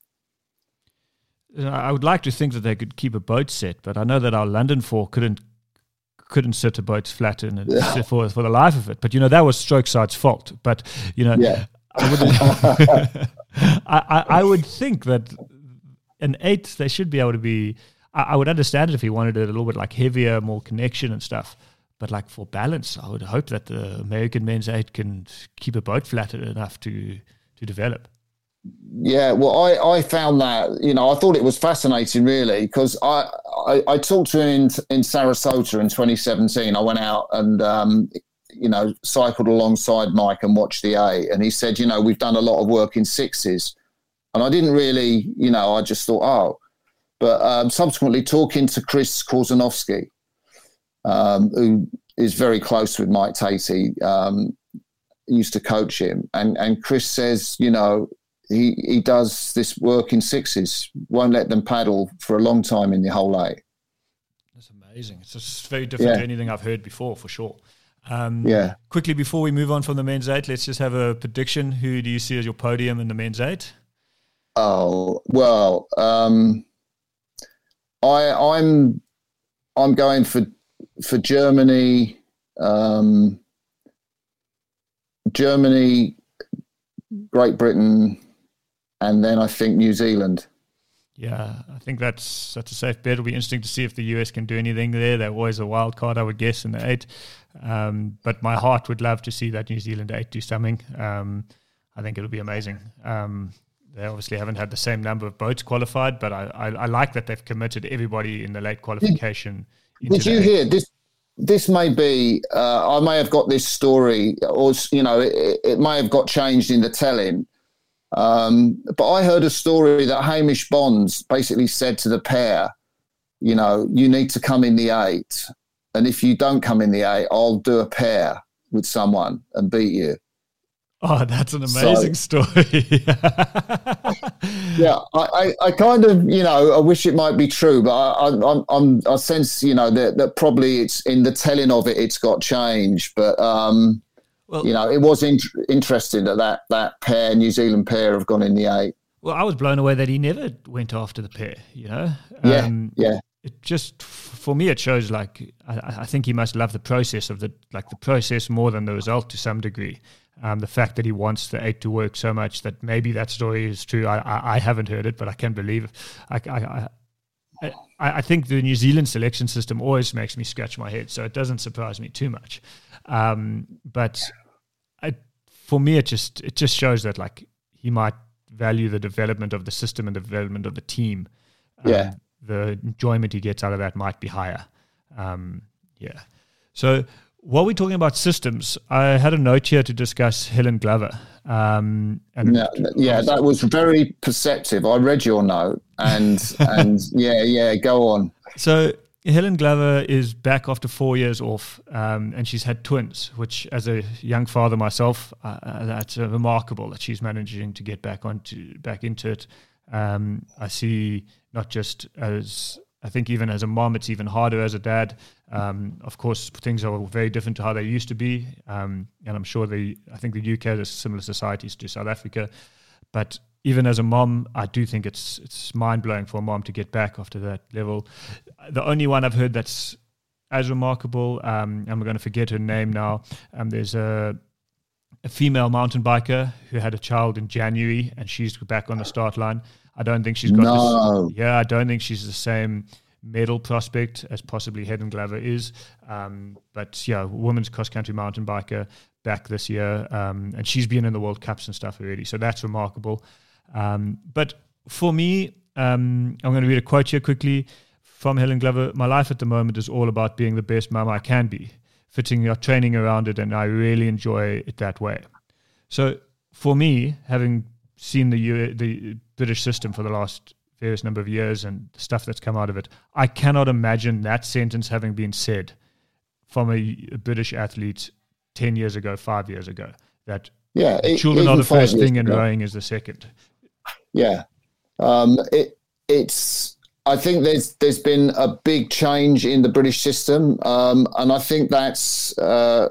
[SPEAKER 5] I would like to think that they could keep a boat set, but I know that our London four couldn't couldn't sit a boat flat in it for for the life of it. But you know that was Strokeside's fault. But you know,
[SPEAKER 6] Yeah.
[SPEAKER 5] I, would, I, I, I would think that an eight they should be able to be. I, I would understand it if he wanted it a little bit like heavier, more connection and stuff. But like for balance, I would hope that the American men's eight can keep a boat flat enough to to develop.
[SPEAKER 6] Yeah, well, I, I found that you know I thought it was fascinating really because I, I I talked to him in in Sarasota in 2017. I went out and um, you know cycled alongside Mike and watched the A, and he said, you know, we've done a lot of work in sixes, and I didn't really, you know, I just thought, oh, but um, subsequently talking to Chris Korzeniowski, um, who is very close with Mike Teti, um, used to coach him, and and Chris says, you know he he does this work in sixes. Won't let them paddle for a long time in the whole eight.
[SPEAKER 5] That's amazing. It's just very different
[SPEAKER 6] Yeah.
[SPEAKER 5] to anything I've heard before, for sure. Um,
[SPEAKER 6] Yeah.
[SPEAKER 5] Quickly before we move on from the men's eight, let's just have a prediction. Who do you see as your podium in the men's eight?
[SPEAKER 6] Oh well, um, I I'm I'm going for for Germany. Um, Germany, Great Britain, and then I think New Zealand.
[SPEAKER 5] Yeah, I think that's that's a safe bet. It'll be interesting to see if the US can do anything there. They're always a wild card, I would guess, in the eight. Um, but my heart would love to see that New Zealand eight do something. Um, I think it'll be amazing. Um, they obviously haven't had the same number of boats qualified, but I, I, I like that they've committed everybody in the late qualification.
[SPEAKER 6] Did you hear this? This may be. Uh, I may have got this story, or you know, it, it may have got changed in the telling. Um, but I heard a story that Hamish Bonds basically said to the pair, you know, you need to come in the eight, and if you don't come in the eight, I'll do a pair with someone and beat you.
[SPEAKER 5] Oh, that's an
[SPEAKER 6] So-
[SPEAKER 5] amazing story.
[SPEAKER 6] Yeah, I, I, I kind of, you know, I wish it might be true, but I, I, I'm, I'm, I sense, you know, that, that probably it's in the telling of it, it's got changed. But, um,
[SPEAKER 5] Well-
[SPEAKER 6] you know, it was in, interesting that, that that pair, New Zealand pair, have gone in the eight.
[SPEAKER 5] well, I was blown away that he never went after the pair, you know?
[SPEAKER 6] Yeah,
[SPEAKER 5] Um,
[SPEAKER 6] yeah,
[SPEAKER 5] it just for me it shows like I, I think he must love the process of the like the process more than the result to some degree. Um, the fact that he wants the eight to work so much that maybe that story is true. I I, I haven't heard it, but I can believe. I, I, I, I I think the New Zealand selection system always makes me scratch my head, so it doesn't surprise me too much. Um, but I, for me, it just it just shows that like he might value the development of the system and the development of the team. Um,
[SPEAKER 6] Yeah.
[SPEAKER 5] the enjoyment he gets out of that might be higher. Um, yeah. So while we're talking about systems, I had a note here to discuss Helen Glover. Um, and
[SPEAKER 6] yeah, yeah. That was very perceptive. I read your note, and and yeah, yeah. Go on.
[SPEAKER 5] So Helen Glover is back after four years off, um, and she's had twins. Which, as a young father myself, uh, uh, that's uh, remarkable that she's managing to get back onto back into it. Um, I see not just as I think even as a mom, it's even harder as a dad. Um, of course, things are very different to how they used to be, um, and I'm sure the I think the UK has similar societies to South Africa. But even as a mom, I do think it's it's mind blowing for a mom to get back after that level. The only one I've heard that's as remarkable. Um, I'm going to forget her name now. Um, there's a, a female mountain biker who had a child in January, and she's back on the start line. I don't think she's got.
[SPEAKER 6] No.
[SPEAKER 5] This, yeah, I don't think she's the same medal prospect as possibly Helen Glover is. Um, but yeah, women's cross country mountain biker back this year, um, and she's been in the World Cups and stuff already. So that's remarkable. Um, but for me, um, I'm going to read a quote here quickly from Helen Glover. My life at the moment is all about being the best mum I can be, fitting your training around it, and I really enjoy it that way. So for me, having seen the U- the British system for the last various number of years and the stuff that's come out of it, I cannot imagine that sentence having been said from a, a British athlete ten years ago, five years ago. That
[SPEAKER 6] yeah, it,
[SPEAKER 5] children are the first thing and rowing is the second.
[SPEAKER 6] Yeah, um, it it's. I think there's there's been a big change in the British system, um, and I think that's uh,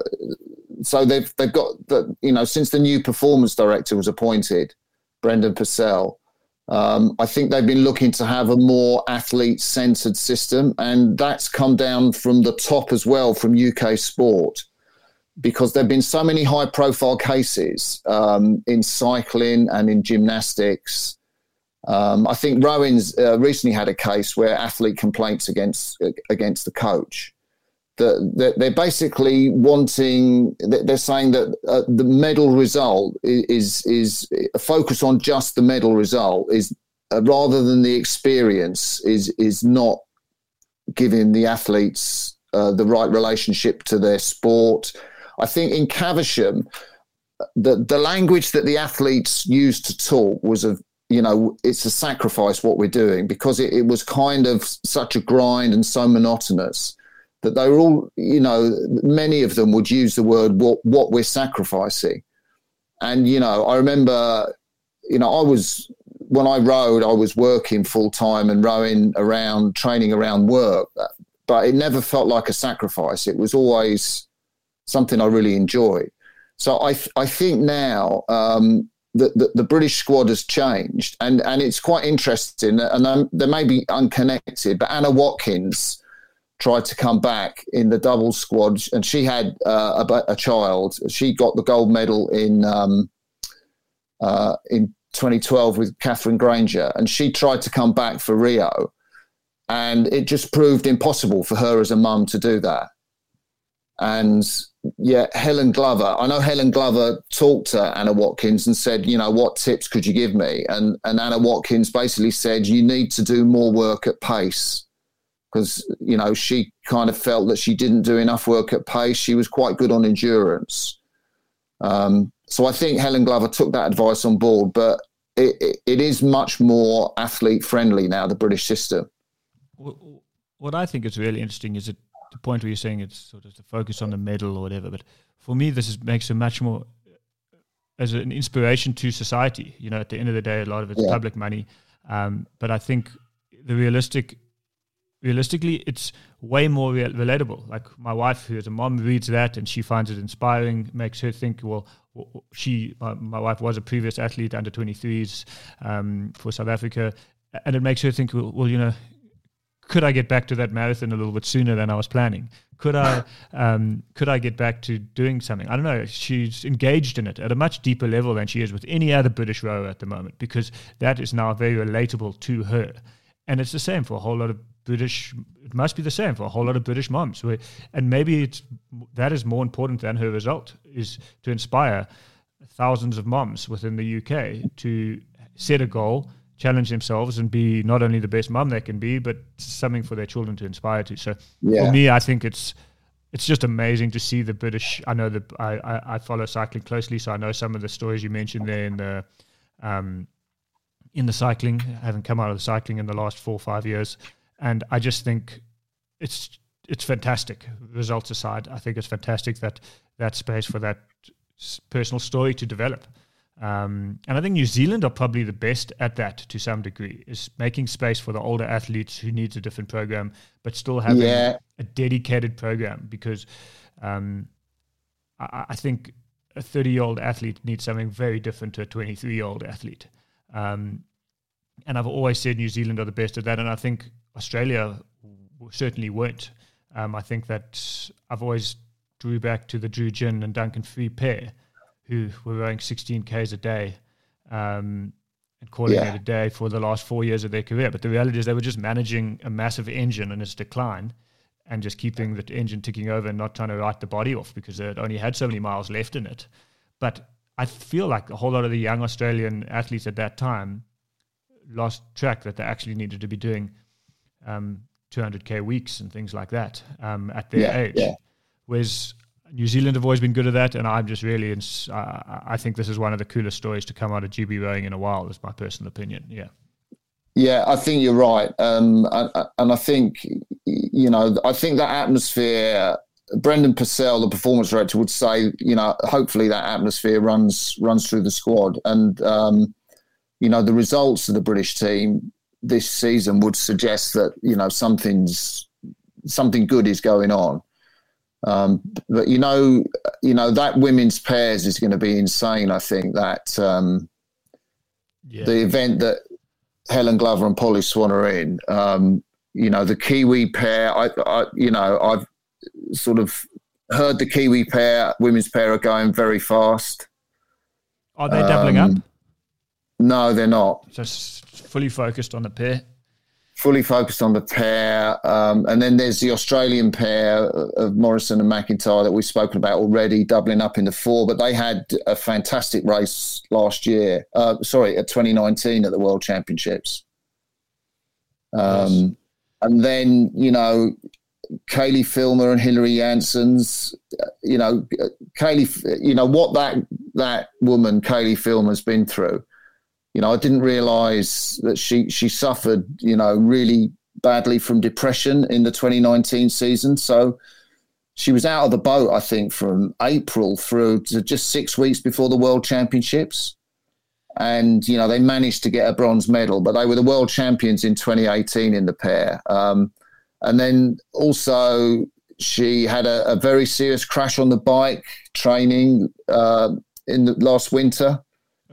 [SPEAKER 6] so they've they've got the you know since the new performance director was appointed, Brendan Purcell. Um, I think they've been looking to have a more athlete centered system, and that's come down from the top as well from UK sport because there have been so many high profile cases um, in cycling and in gymnastics. Um, I think Rowan's uh, recently had a case where athlete complaints against against the coach. That they're basically wanting. They're saying that uh, the medal result is is a focus on just the medal result is uh, rather than the experience is is not giving the athletes uh, the right relationship to their sport I think in Caversham, the the language that the athletes used to talk was of you know it's a sacrifice what we're doing because it, it was kind of such a grind and so monotonous that they were all you know many of them would use the word what what we're sacrificing and you know i remember you know i was when i rowed i was working full time and rowing around training around work but it never felt like a sacrifice it was always something I really enjoyed. So I, I think now um, that the, the, British squad has changed, and, and it's quite interesting. And um, they may be unconnected, but Anna Watkins tried to come back in the double squad, and she had uh, a, a, child. She got the gold medal in um, uh, in 2012 with Katherine Grainger, and she tried to come back for Rio, and it just proved impossible for her as a mum to do that. And yeah, Helen Glover. I know Helen Glover talked to Anna Watkins and said, you know, what tips could you give me? And and Anna Watkins basically said, you need to do more work at pace because you know she kind of felt that she didn't do enough work at pace. She was quite good on endurance. Um, so I think Helen Glover took that advice on board, but it, it, it is much more athlete friendly now. The British system.
[SPEAKER 5] What I think is really interesting is that the point where you're saying it's sort of the focus on the medal or whatever. But for me, this is, makes it much more as an inspiration to society. You know, at the end of the day, a lot of it's yeah. public money. Um, but I think the realistic, realistically, it's way more relatable. Like my wife, who is a mom, reads that and she finds it inspiring, makes her think, well, she, my, my wife was a previous athlete under 23s um, for South Africa. And it makes her think, well, well, you know, could I get back to that marathon a little bit sooner than I was planning? Could I um, could I get back to doing something? I don't know. She's engaged in it at a much deeper level than she is with any other British rower at the moment because that is now very relatable to her, and it's the same for a whole lot of British. It must be the same for a whole lot of British moms, and maybe it's that is more important than her result is to inspire thousands of moms within the UK to set a goal challenge themselves and be not only the best mom they can be, but something for their children to inspire to. So yeah. for me, I think it's it's just amazing to see the British. I know that I, I, I, follow cycling closely, so I know some of the stories you mentioned there in the um, in the cycling. I haven't come out of the cycling in the last four or five years, and I just think it's it's fantastic. Results aside, I think it's fantastic that that space for that personal story to develop. Um, and I think New Zealand are probably the best at that to some degree, is making space for the older athletes who needs a different program, but still having yeah. a dedicated program. Because um, I, I, think a 30 year old athlete needs something very different to a 23 year old athlete. Um, and I've always said New Zealand are the best at that, and I think Australia certainly weren't. Um, I think that I've always drew back to the Drew Ginn and Duncan Free pair, who were rowing 16 k's a day. Um, and calling
[SPEAKER 6] Yeah.
[SPEAKER 5] it a day for the last four years of their career. But the reality is they were just managing a massive engine and its decline and just keeping the engine ticking over and not trying to write the body off because it only had so many miles left in it. But I feel like a whole lot of the young Australian athletes at that time lost track that they actually needed to be doing um, 200k weeks and things like that um, at their
[SPEAKER 6] Yeah,
[SPEAKER 5] age.
[SPEAKER 6] yeah.
[SPEAKER 5] Whereas New Zealand have always been good at that, and I'm just really, ins- uh, I think this is one of the coolest stories to come out of GB rowing in a while. Is my personal opinion. Yeah.
[SPEAKER 6] Yeah, I think you're right, um, and, and I think you know, I think that atmosphere. Brendan Purcell, the performance director, would say, you know, hopefully that atmosphere runs runs through the squad, and um, you know, the results of the British team this season would suggest that you know something's something good is going on. Um, but you know, you know that women's pairs is going to be insane. I think that um,
[SPEAKER 5] Yeah.
[SPEAKER 6] the event that Helen Glover and Polly Swann are in. Um, you know, the Kiwi pair. I, I, you know, I've sort of heard the Kiwi pair, women's pair, are going very fast.
[SPEAKER 5] Are they doubling up?
[SPEAKER 6] Um, No, they're not.
[SPEAKER 5] Just fully focused on the pair.
[SPEAKER 6] Fully focused on the pair, um, and then there's the Australian pair of Morrison and McIntyre that we've spoken about already, doubling up in the four. But they had a fantastic race last year. Uh, sorry, at 2019 at the World Championships. Um, And then you know, Caileigh Filmer and Hillary Janssens. uh, You know, Caileigh. You know what that that woman Caileigh Filmer's been through. You know, I didn't realise that she she suffered. You know, really badly from depression in the 2019 season. So she was out of the boat, I think, from April through to just six weeks before the World Championships. And, you know, they managed to get a bronze medal, but they were the world champions in 2018 in the pair. Um, and then also, she had a, a very serious crash on the bike training uh, in the last winter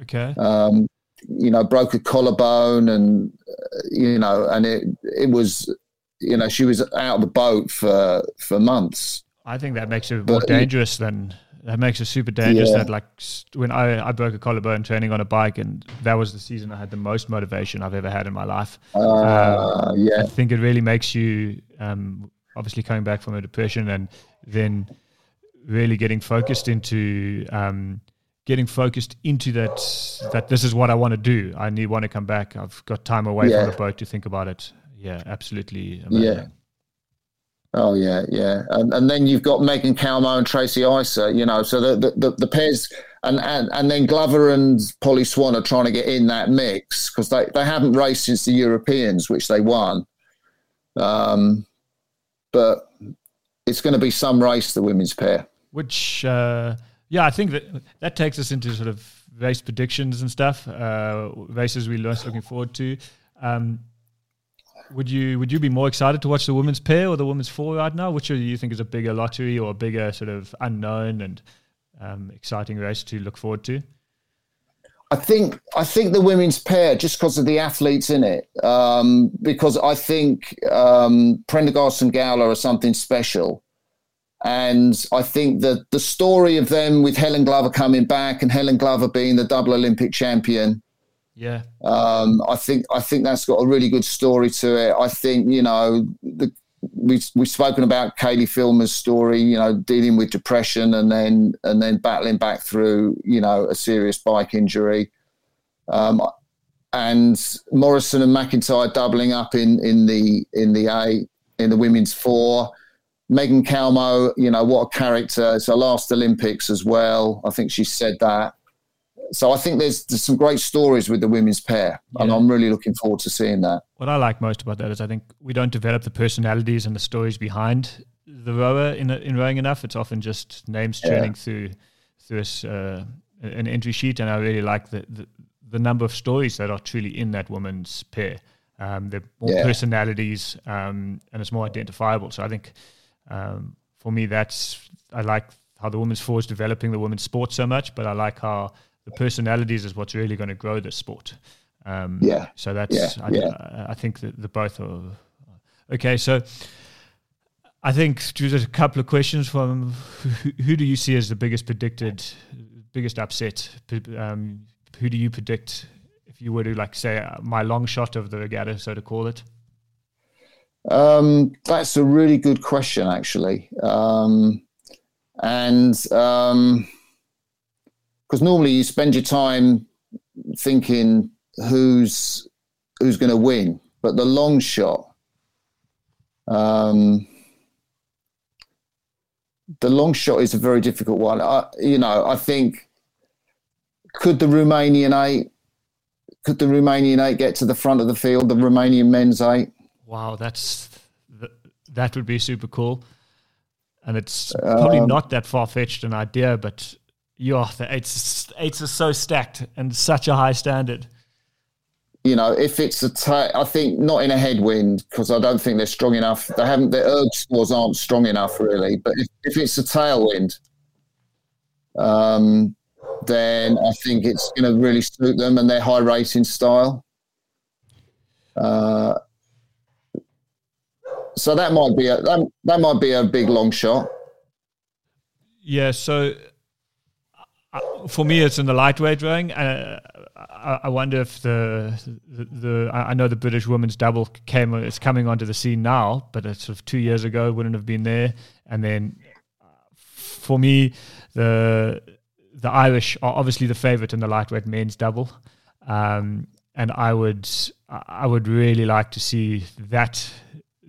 [SPEAKER 5] Okay.
[SPEAKER 6] um, you know, broke a collarbone, and uh, you know, and it it was, you know, she was out of the boat for for months.
[SPEAKER 5] I think that makes it more
[SPEAKER 6] But-
[SPEAKER 5] dangerous than that makes it super dangerous.
[SPEAKER 6] Yeah.
[SPEAKER 5] That like when I, I broke a collarbone training on a bike, and that was the season I had the most motivation I've ever had in my life.
[SPEAKER 6] Uh, yeah,
[SPEAKER 5] I think it really makes you um, obviously coming back from a depression and then really getting focused into um, getting focused into that that this is what I want to do. I need want to come back. I've got time away
[SPEAKER 6] Yeah.
[SPEAKER 5] from the boat to think about it. Yeah, absolutely. Amazing.
[SPEAKER 6] Yeah. Oh yeah, yeah, and, and then you've got Megan Kalmoe and Tracy Eisser, you know, so the the, the, the pairs, and, and and then Glover and Polly Swann are trying to get in that mix because they, they haven't raced since the Europeans, which they won. Um, but it's going to be some race the women's pair.
[SPEAKER 5] Which, uh, yeah, I think that that takes us into sort of race predictions and stuff. Uh, races we're looking forward to. Um, would you would you be more excited to watch the women's pair or the women's four right now? Which do you think is a bigger lottery or a bigger sort of unknown and um, exciting race to look forward to?
[SPEAKER 6] I think I think the women's pair just because of the athletes in it. Um, because I think um, Prendergast and Gowler are something special, and I think that the story of them with Helen Glover coming back and Helen Glover being the double Olympic champion.
[SPEAKER 5] Yeah,
[SPEAKER 6] Um, I think I think that's got a really good story to it. I think you know the, we've we've spoken about Caileigh Filmer's story. You know, dealing with depression and then and then battling back through you know a serious bike injury. Um, and Morrison and McIntyre doubling up in in the in the A in the women's four. Megan Kalmoe, you know what a character! It's her last Olympics as well. I think she said that. So I think there's, there's some great stories with the women's pair, and I'm really looking forward to seeing that.
[SPEAKER 5] what I like most about that is I think we don't develop the personalities and the stories behind the rower in in rowing enough. It's often just names
[SPEAKER 6] Yeah.
[SPEAKER 5] churning through through us, uh, an entry sheet, and I really like the, the the number of stories that are truly in that woman's pair. Um, they're more
[SPEAKER 6] Yeah.
[SPEAKER 5] personalities, um, and it's more identifiable. So I think um, for me, that's I like how the women's four is developing the women's sport so much, but I like how the personalities is what's really going to grow the sport. Um,
[SPEAKER 6] Yeah.
[SPEAKER 5] So that's
[SPEAKER 6] Yeah,
[SPEAKER 5] I,
[SPEAKER 6] yeah.
[SPEAKER 5] I, think that the both are okay. So I think just a couple of questions from who, who do you see as the biggest predicted, biggest upset? Um, who do you predict if you were to like say my long shot of the regatta, so to call it?
[SPEAKER 6] Um, that's a really good question, actually. Um, and because normally you spend your time thinking who's who's going to win, but the long shot. Um, the long shot is a very difficult one. I, you know, I think could the Romanian eight could the Romanian eight get to the front of the field? The Romanian men's eight.
[SPEAKER 5] Wow, that's th- that would be super cool, and it's probably not that far fetched an idea, but yeah, the eights eights are so stacked and such a high standard.
[SPEAKER 6] you know, if it's a, ta- I think not in a headwind because I don't think they're strong enough. They haven't, their erg scores aren't strong enough really. But if, if it's a tailwind, um, then I think it's going to really suit them and their high racing style. Uh, so that might be a that, that might be a big long shot.
[SPEAKER 5] Yeah, so uh, for me, it's in the lightweight ring. Uh, I, wonder if the, the the I know the British women's double came it's coming onto the scene now, but it's sort of two years ago wouldn't have been there. And then uh, for me, the the Irish are obviously the favourite in the lightweight men's double, um, and I would I would really like to see that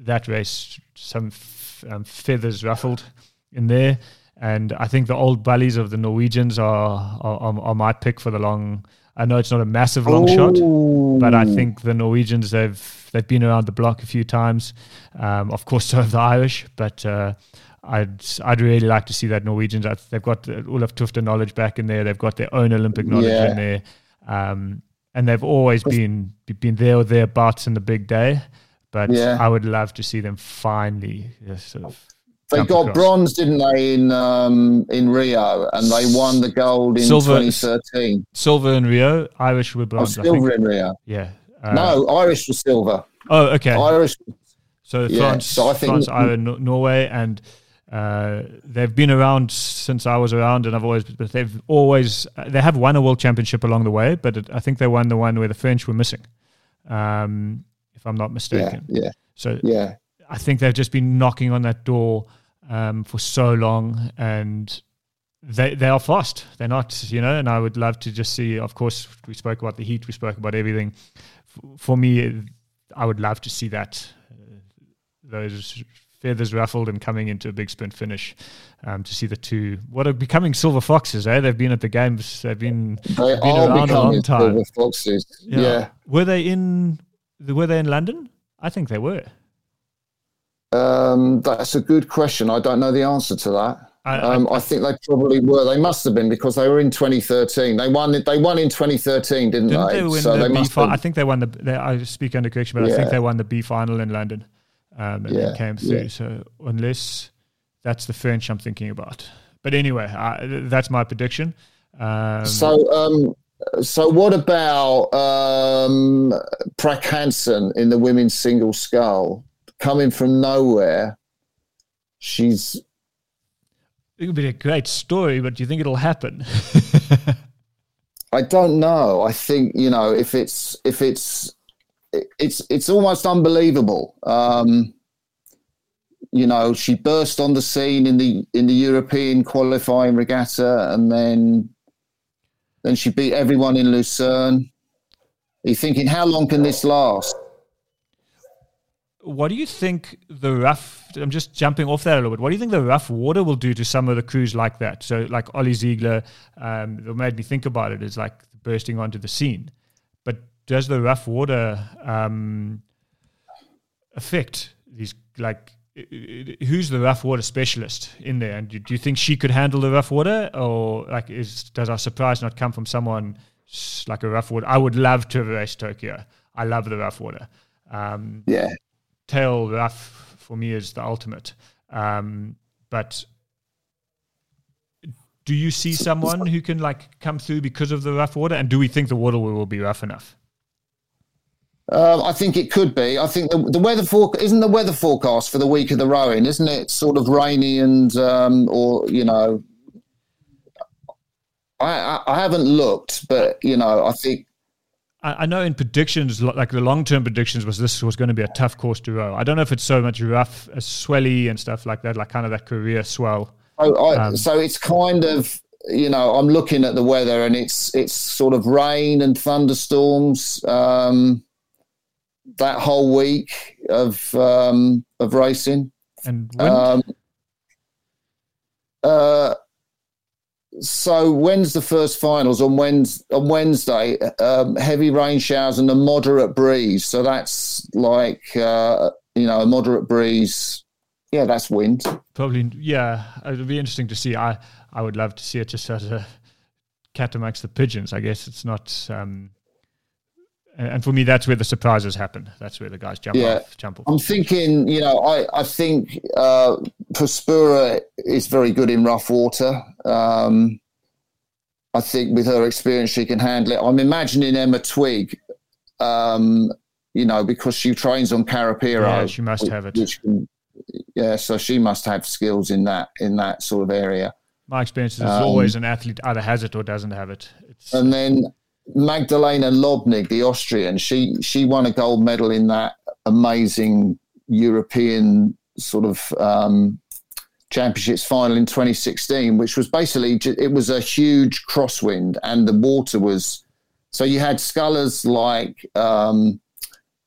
[SPEAKER 5] that race some f- um, feathers ruffled in there. And I think the old bullies of the Norwegians are, are, are, my pick for the long. I know it's not a massive long shot, but I think the Norwegians they've they've been around the block a few times. Um, of course, so have the Irish, but uh, I'd I'd really like to see that Norwegians. They've got all of Tufte knowledge back in there. They've got their own Olympic knowledge
[SPEAKER 6] Yeah.
[SPEAKER 5] in there, um, and they've always been been there or thereabouts in the big day. But
[SPEAKER 6] Yeah.
[SPEAKER 5] I would love to see them finally sort of.
[SPEAKER 6] They got
[SPEAKER 5] across.
[SPEAKER 6] bronze, didn't they, in um, in Rio, and they won the gold in
[SPEAKER 5] Silver-
[SPEAKER 6] 2013.
[SPEAKER 5] Silver in Rio, Irish were
[SPEAKER 6] Oh,
[SPEAKER 5] bronze. I
[SPEAKER 6] silver in Rio.
[SPEAKER 5] Yeah. Uh,
[SPEAKER 6] no, Irish was silver.
[SPEAKER 5] Oh, okay.
[SPEAKER 6] Irish.
[SPEAKER 5] So
[SPEAKER 6] Yeah,
[SPEAKER 5] France,
[SPEAKER 6] so I think-
[SPEAKER 5] France, Ireland, Norway, and uh, they've been around since I was around, and I've always, but they've always, they have won a world championship along the way, but it, I think they won the one where the French were missing, um, if I'm not mistaken.
[SPEAKER 6] yeah,
[SPEAKER 5] So
[SPEAKER 6] yeah.
[SPEAKER 5] I think they've just been knocking on that door um, for so long, and they they are fast. They're not, you know. And I would love to just see. Of course, we spoke about the heat. We spoke about everything. F- For me, I would love to see that uh, those feathers ruffled and coming into a big sprint finish. Um, to see the two, what are becoming silver foxes? Eh? They've been at the games. They've been
[SPEAKER 6] They
[SPEAKER 5] been around a long
[SPEAKER 6] becoming
[SPEAKER 5] time.
[SPEAKER 6] silver foxes. Yeah.
[SPEAKER 5] Were they in? Were they in London? I think they were.
[SPEAKER 6] Um, that's a good question. I don't know the answer to that.
[SPEAKER 5] I- I-
[SPEAKER 6] um, I, think they probably were. They must have been because they were in 2013. They won. They won in 2013, didn't,
[SPEAKER 5] Didn't
[SPEAKER 6] they?
[SPEAKER 5] they
[SPEAKER 6] so
[SPEAKER 5] the
[SPEAKER 6] they must
[SPEAKER 5] final? I think they won the. They, I speak under correction, but I think they won the B final in London, um, and
[SPEAKER 6] Yeah,
[SPEAKER 5] came through.
[SPEAKER 6] yeah.
[SPEAKER 5] So unless that's the French I'm thinking about, but anyway, I, that's my prediction. Um,
[SPEAKER 6] So, um, so what about um, Prakhatsen in the women's single scull coming from nowhere? She's
[SPEAKER 5] it would be a great story, but do you think it'll happen?
[SPEAKER 6] I don't know. I think you know if it's if it's it's it's almost unbelievable. Um, you know, she burst on the scene in the in the European qualifying regatta, and then then she beat everyone in Lucerne. Are You're thinking, how long can this last?
[SPEAKER 5] what do you think the rough? I'm just jumping off that a little bit. What do you think the rough water will do to some of the crews like that? So, like Ollie Ziegler, um, made me think about it is like bursting onto the scene. But does the rough water um, affect these? Like, who's the rough water specialist in there? And do, do you think she could handle the rough water, or like, is does our surprise not come from someone like a rough water? I would love to race Tokyo. I love the rough water. Um,
[SPEAKER 6] Yeah,
[SPEAKER 5] tail rough for me is the ultimate. Um, but do you see someone who can like come through because of the rough water? And do we think the water will be rough enough?
[SPEAKER 6] Um, I think it could be. I think the, the weather for isn't the weather forecast for the week of the rowing, isn't it? Sort of rainy and um, or you know, I, I, I haven't looked, but you know, I think
[SPEAKER 5] I, know in predictions, like the long term predictions, was this was going to be a tough course to row. I don't know if it's so much rough, as swelly and stuff like that, like kind of that career swell.
[SPEAKER 6] So, I,
[SPEAKER 5] Um,
[SPEAKER 6] so it's kind of you know I'm looking at the weather and it's it's sort of rain and thunderstorms um, that whole week of um, of racing.
[SPEAKER 5] And wind,
[SPEAKER 6] Um, uh, so when's the first finals on Wednesday? On Wednesday, um, heavy rain showers and a moderate breeze. So that's like uh, you know a moderate breeze. Yeah, that's wind.
[SPEAKER 5] probably, yeah, it would be interesting to see. I, I would love to see it just as a cat amongst the pigeons. I guess it's not. Um, and for me, that's where the surprises happen. That's where the guys jump
[SPEAKER 6] Yeah.
[SPEAKER 5] off, jump off.
[SPEAKER 6] I'm thinking, you know, I, I think uh, Prospera is very good in rough water. Um, I think with her experience, she can handle it. I'm imagining Emma Twigg, um, you know, because she trains on Karapiro.
[SPEAKER 5] Yeah, she must have it.
[SPEAKER 6] Can, yeah, so she must have skills in that in that sort of area.
[SPEAKER 5] My experience is
[SPEAKER 6] Um,
[SPEAKER 5] always an athlete either has it or doesn't have it. It's,
[SPEAKER 6] And then Magdalena Lobnig, the Austrian, she she won a gold medal in that amazing European sort of um, championships final in 2016, which was basically it was a huge crosswind and the water was so you had scullers like um,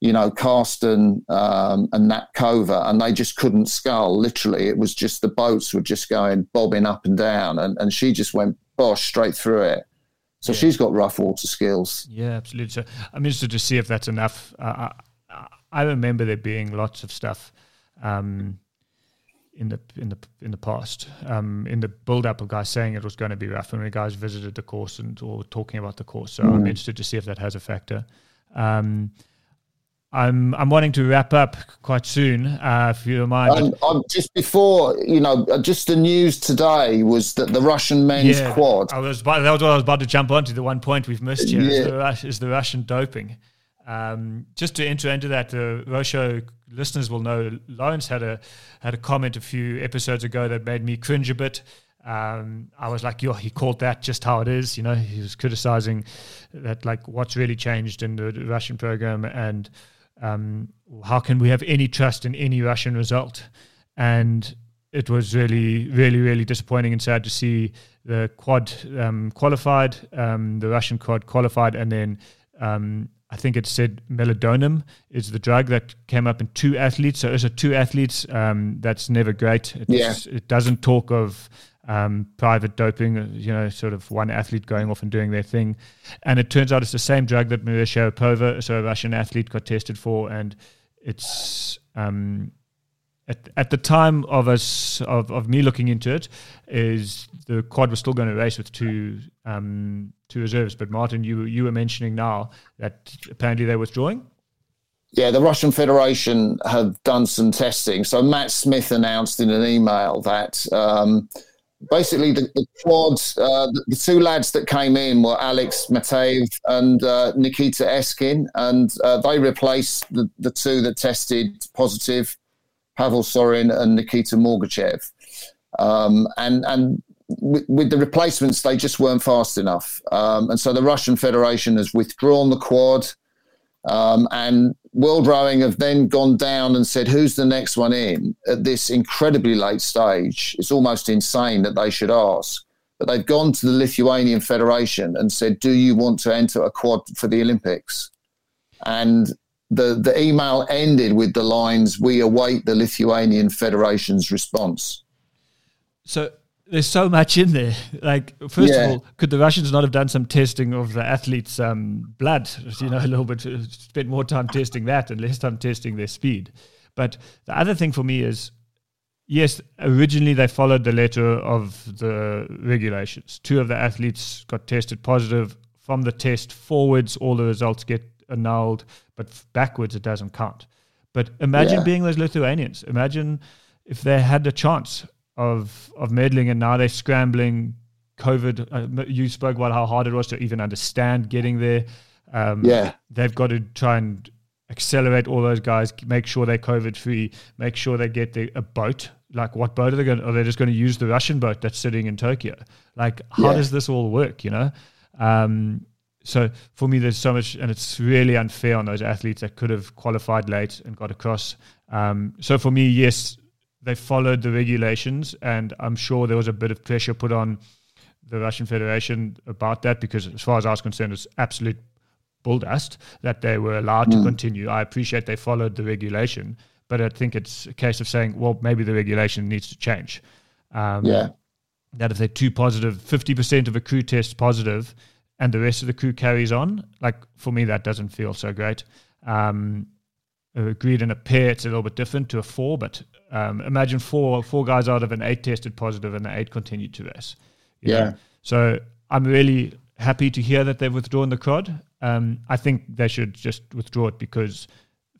[SPEAKER 6] you know Karsten um, and Knapkova, and they just couldn't scull. Literally, it was just the boats were just going bobbing up and down, and, and she just went bosh straight through it. So she's got rough water skills.
[SPEAKER 5] Yeah, absolutely. So I'm interested to see if that's enough. Uh, I, I remember there being lots of stuff um, in the in the in the past, um, in the build up of guys saying it was going to be rough, and when guys visited the course and or talking about the course. So I'm interested to see if that has a factor. Um, I'm I'm wanting to wrap up quite soon, uh, if you don't mind.
[SPEAKER 6] Um, um, just before, you know, uh, just the news today was that the Russian men's quad.
[SPEAKER 5] I was about, that was what I was about to jump onto. The one point we've missed here is,
[SPEAKER 6] Yeah.
[SPEAKER 5] the, is the Russian doping. Um, just to enter into that, the Row Show listeners will know Lawrence had a had a comment a few episodes ago that made me cringe a bit. Um, I was like, "Yo, he called that just how it is." You know, he was criticizing that, like, what's really changed in the Russian program, and um, how can we have any trust in any Russian result? And it was really, really, really disappointing and sad to see the quad um, qualified, um, the Russian quad qualified, and then um, I think it said meldonium is the drug that came up in two athletes. So it's a two athletes. Um, that's never great. It's, It doesn't talk of um, private doping, uh, you know, sort of one athlete going off and doing their thing. And it turns out it's the same drug that Maria Sharapova, so a Russian athlete, got tested for. And it's um, at, at the time of us of, of me looking into it, is the quad was still going to race with two um, two reserves. But Martin, you you were mentioning now that apparently they're withdrawing.
[SPEAKER 6] Yeah, the Russian Federation have done some testing. So Matt Smith announced in an email that um, basically the, the quad, uh, the, the two lads that came in were Alex Mateev and uh, Nikita Eskin, and uh, they replaced the, the two that tested positive, Pavel Sorin and Nikita Morgachev. Um, and and with, with the replacements, they just weren't fast enough. Um, and so the Russian Federation has withdrawn the quad. Um, and World Rowing have then gone down and said, who's the next one in at this incredibly late stage? It's almost insane that they should ask. But they've gone to the Lithuanian Federation and said, do you want to enter a quad for the Olympics? And the, the email ended with the lines, we await the Lithuanian Federation's response.
[SPEAKER 5] So there's so much in there. Like, first
[SPEAKER 6] Yeah.
[SPEAKER 5] of all, could the Russians not have done some testing of the athletes' um, blood? You know, a little bit, spend more time testing that and less time testing their speed. But the other thing for me is, yes, originally they followed the letter of the regulations. Two of the athletes got tested positive. From the test forwards, all the results get annulled, but backwards, it doesn't count. But imagine
[SPEAKER 6] Yeah.
[SPEAKER 5] being those Lithuanians. Imagine if they had the chance of of meddling and now they're scrambling. COVID. Uh, you spoke about how hard it was to even understand getting there. Um,
[SPEAKER 6] Yeah.
[SPEAKER 5] they've got to try and accelerate all those guys, make sure they're COVID free, make sure they get the, a boat. Like, what boat are they going? to Are they just going to use the Russian boat that's sitting in Tokyo? Like, how
[SPEAKER 6] Yeah.
[SPEAKER 5] does this all work? You know. Um, so for me, there's so much, and it's really unfair on those athletes that could have qualified late and got across. Um, so for me, yes, they followed the regulations, and I'm sure there was a bit of pressure put on the Russian Federation about that because, as far as I was concerned, it's absolute bull dust that they were allowed to continue. I appreciate they followed the regulation, but I think it's a case of saying, well, maybe the regulation needs to change. Um,
[SPEAKER 6] Yeah.
[SPEAKER 5] that if they're too positive, 50% of a crew tests positive and the rest of the crew carries on, like for me, that doesn't feel so great. Um, agreed in a pair, it's a little bit different to a four, but um, imagine four four guys out of an eight tested positive and the eight continued to race.
[SPEAKER 6] Yeah.
[SPEAKER 5] know? So I'm really happy to hear that they've withdrawn the CROD. Um, I think they should just withdraw it because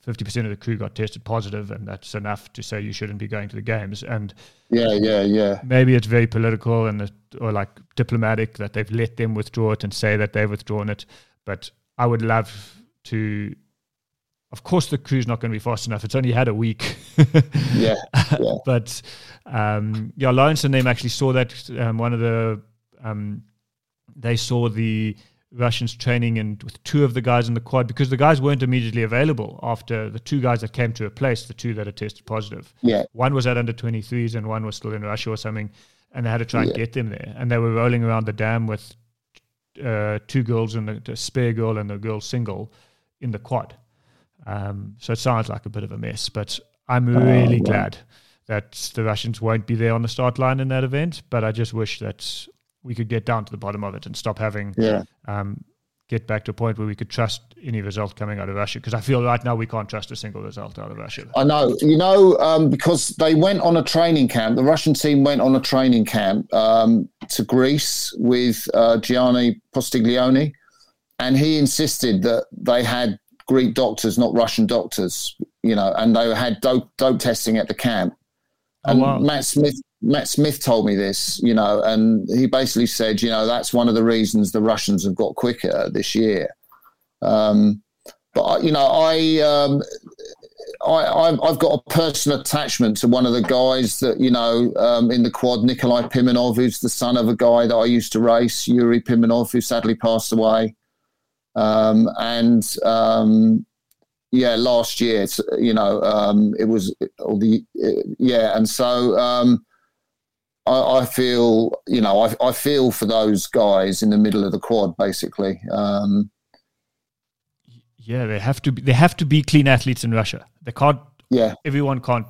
[SPEAKER 5] 50% of the crew got tested positive, and that's enough to say you shouldn't be going to the games. And
[SPEAKER 6] Yeah, yeah, yeah.
[SPEAKER 5] maybe it's very political and or like diplomatic that they've let them withdraw it and say that they've withdrawn it. But I would love to. Of course, the crew's not going to be fast enough. It's only had a week.
[SPEAKER 6] Yeah, yeah.
[SPEAKER 5] but um, yeah, Lawrence and them actually saw that. Um, one of the um, they saw the Russians training and with two of the guys in the quad because the guys weren't immediately available after the two guys that came to replace the two that had tested positive.
[SPEAKER 6] Yeah.
[SPEAKER 5] One was at under 23s and one was still in Russia or something. And they had to try and get them there. And they were rolling around the dam with uh, two girls and a, the spare girl and a girl single in the quad. Um, so it sounds like a bit of a mess, but I'm really
[SPEAKER 6] wow.
[SPEAKER 5] glad that the Russians won't be there on the start line in that event. But I just wish that we could get down to the bottom of it and stop having
[SPEAKER 6] Yeah.
[SPEAKER 5] um, get back to a point where we could trust any result coming out of Russia. Because I feel right now we can't trust a single result out of Russia.
[SPEAKER 6] I know. You know, um, because they went on a training camp. The Russian team went on a training camp um, to Greece with uh, Gianni Postiglione, and he insisted that they had Greek doctors, not Russian doctors. You know, and they had dope, dope testing at the camp.
[SPEAKER 5] Oh,
[SPEAKER 6] And
[SPEAKER 5] wow.
[SPEAKER 6] Matt Smith, Matt Smith told me this. You know, and he basically said, you know, that's one of the reasons the Russians have got quicker this year. Um, but you know, I um, I, I've, I've got a personal attachment to one of the guys that you know um, in the quad, Nikolai Pimenov, who's the son of a guy that I used to race, Yuri Pimenov, who sadly passed away. Um, and um, yeah, last year, it's, you know, um, it was all the yeah, and so um, I, I feel, you know, I, I feel for those guys in the middle of the quad, basically. Um,
[SPEAKER 5] Yeah, they have to be. They have to be clean athletes in Russia. They can't.
[SPEAKER 6] yeah,
[SPEAKER 5] Everyone can't.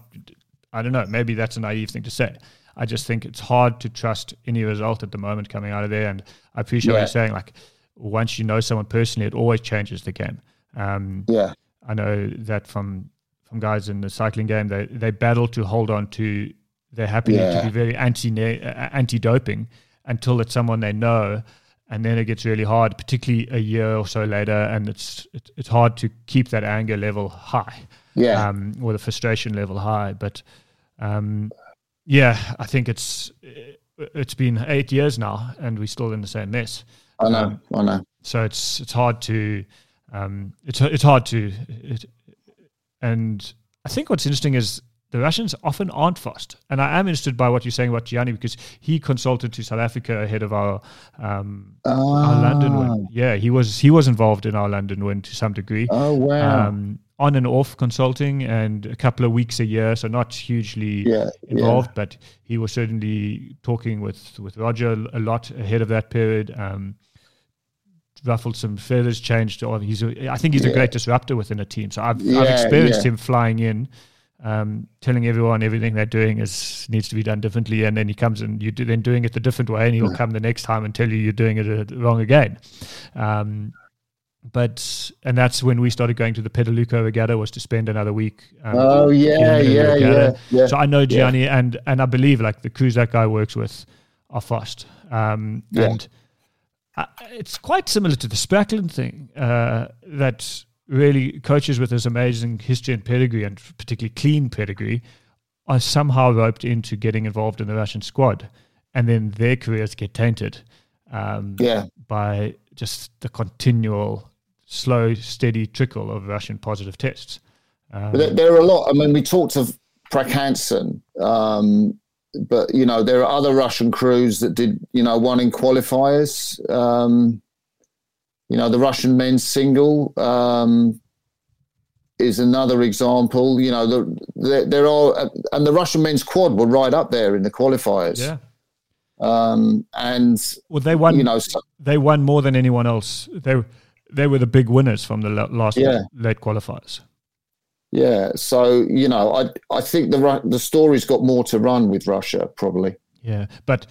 [SPEAKER 5] I don't know. Maybe that's a naive thing to say. I just think it's hard to trust any result at the moment coming out of there. And I appreciate what you're saying. Like once you know someone personally, it always changes the game. Um,
[SPEAKER 6] yeah,
[SPEAKER 5] I know that from from guys in the cycling game, they they battle to hold on to. their happiness happy to be very anti anti doping until it's someone they know, and then it gets really hard, particularly a year or so later, and it's it's, it's hard to keep that anger level high,
[SPEAKER 6] yeah.
[SPEAKER 5] um, or the frustration level high. But um, yeah, I think it's it's been eight years now, and we're still in the same mess.
[SPEAKER 6] I know, I know.
[SPEAKER 5] so it's it's hard to um, it's it's hard to it, and I think what's interesting is the Russians often aren't fast, and I am interested by what you're saying about Gianni because he consulted to South Africa ahead of our um, our London win. Yeah, he was he was involved in our London win to some degree.
[SPEAKER 6] Oh wow!
[SPEAKER 5] Um, on and off consulting and a couple of weeks a year, so not hugely
[SPEAKER 6] yeah,
[SPEAKER 5] involved, but he was certainly talking with, with Roger a lot ahead of that period. Um, ruffled some feathers, changed. Or he's, a, I think he's a great disruptor within a team. So I've, I've experienced
[SPEAKER 6] yeah.
[SPEAKER 5] him flying in, um, telling everyone everything they're doing is needs to be done differently, and then he comes and you do then doing it the different way, and he'll come the next time and tell you you're doing it uh, wrong again. Um, but and that's when we started going to the Piediluco Regatta was to spend another week. Um,
[SPEAKER 6] Oh yeah, yeah, yeah, yeah.
[SPEAKER 5] So I know Gianni, and and I believe like the crews that guy works with are fast. Um,
[SPEAKER 6] Yeah.
[SPEAKER 5] And I, it's quite similar to the Spracklen thing uh, that really coaches with this amazing history and pedigree, and particularly clean pedigree, are somehow roped into getting involved in the Russian squad, and then their careers get tainted um,
[SPEAKER 6] yeah,
[SPEAKER 5] by just the continual slow, steady trickle of Russian positive tests. Um,
[SPEAKER 6] But there, there are a lot. I mean, we talked of Frank Hansen, um, but you know there are other Russian crews that did you know one in qualifiers. Um, you know the Russian men's single um, is another example. You know the, there, there are and the Russian men's quad were right up there in the qualifiers.
[SPEAKER 5] yeah.
[SPEAKER 6] Um, and
[SPEAKER 5] Well, they won.
[SPEAKER 6] you know so,
[SPEAKER 5] they won more than anyone else. They they were the big winners from the last
[SPEAKER 6] Yeah.
[SPEAKER 5] late qualifiers.
[SPEAKER 6] yeah, so you know I I think the the story's got more to run with Russia probably.
[SPEAKER 5] Yeah, but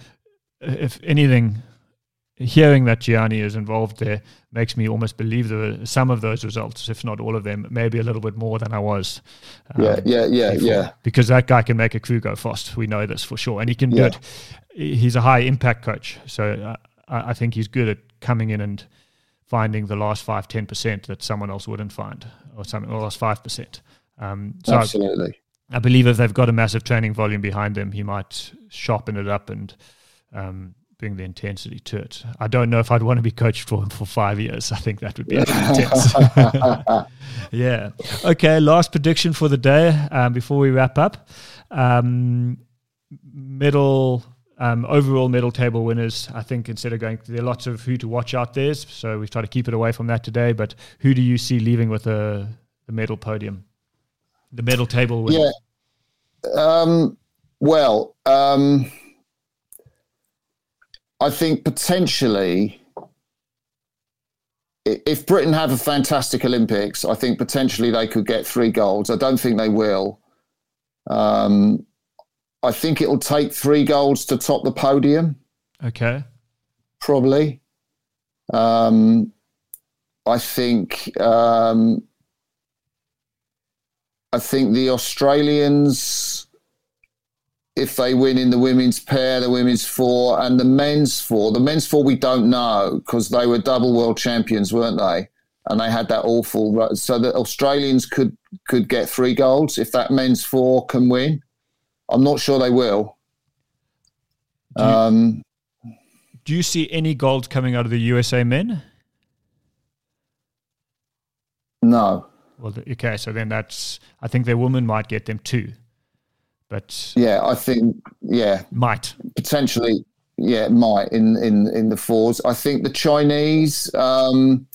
[SPEAKER 5] if anything, hearing that Gianni is involved there makes me almost believe the some of those results, if not all of them, maybe a little bit more than I was. um,
[SPEAKER 6] Yeah, yeah, yeah,
[SPEAKER 5] before.
[SPEAKER 6] yeah.
[SPEAKER 5] Because that guy can make a crew go fast. We know this for sure, and he can do it. He's a high impact coach, so uh, I, I think he's good at coming in and finding the last five, ten percent that someone else wouldn't find, or something, or last five percent. Um, so I-
[SPEAKER 6] Absolutely.
[SPEAKER 5] I believe if they've got a massive training volume behind them, he might sharpen it up and um, bring the intensity to it. I don't know if I'd want to be coached for him for five years. I think that would be intense. yeah. Okay. Last prediction for the day um, before we wrap up. Um, middle. Um, overall medal table winners, I think instead of going, there are lots of who to watch out there, so we've tried to keep it away from that today. But who do you see leaving with a, the medal podium? The medal table winners.
[SPEAKER 6] Yeah. Um, well, um, I think potentially, if Britain have a fantastic Olympics, I think potentially they could get three golds. I don't think they will. Um, I think it'll take three golds to top the podium,
[SPEAKER 5] Okay.
[SPEAKER 6] probably. Um, I think. Um, I think the Australians, if they win in the women's pair, the women's four, and the men's four, the men's four we don't know because they were double world champions, weren't they? And they had that awful. So the Australians could could get three golds if that men's four can win. I'm not sure they will.
[SPEAKER 5] Do you,
[SPEAKER 6] Um,
[SPEAKER 5] do you see any gold coming out of the USA men?
[SPEAKER 6] no.
[SPEAKER 5] Well, okay, so then that's. I think their women might get them too, but
[SPEAKER 6] Yeah, I think yeah,
[SPEAKER 5] might.
[SPEAKER 6] potentially yeah, might in in in the fours. I think the Chinese. Um,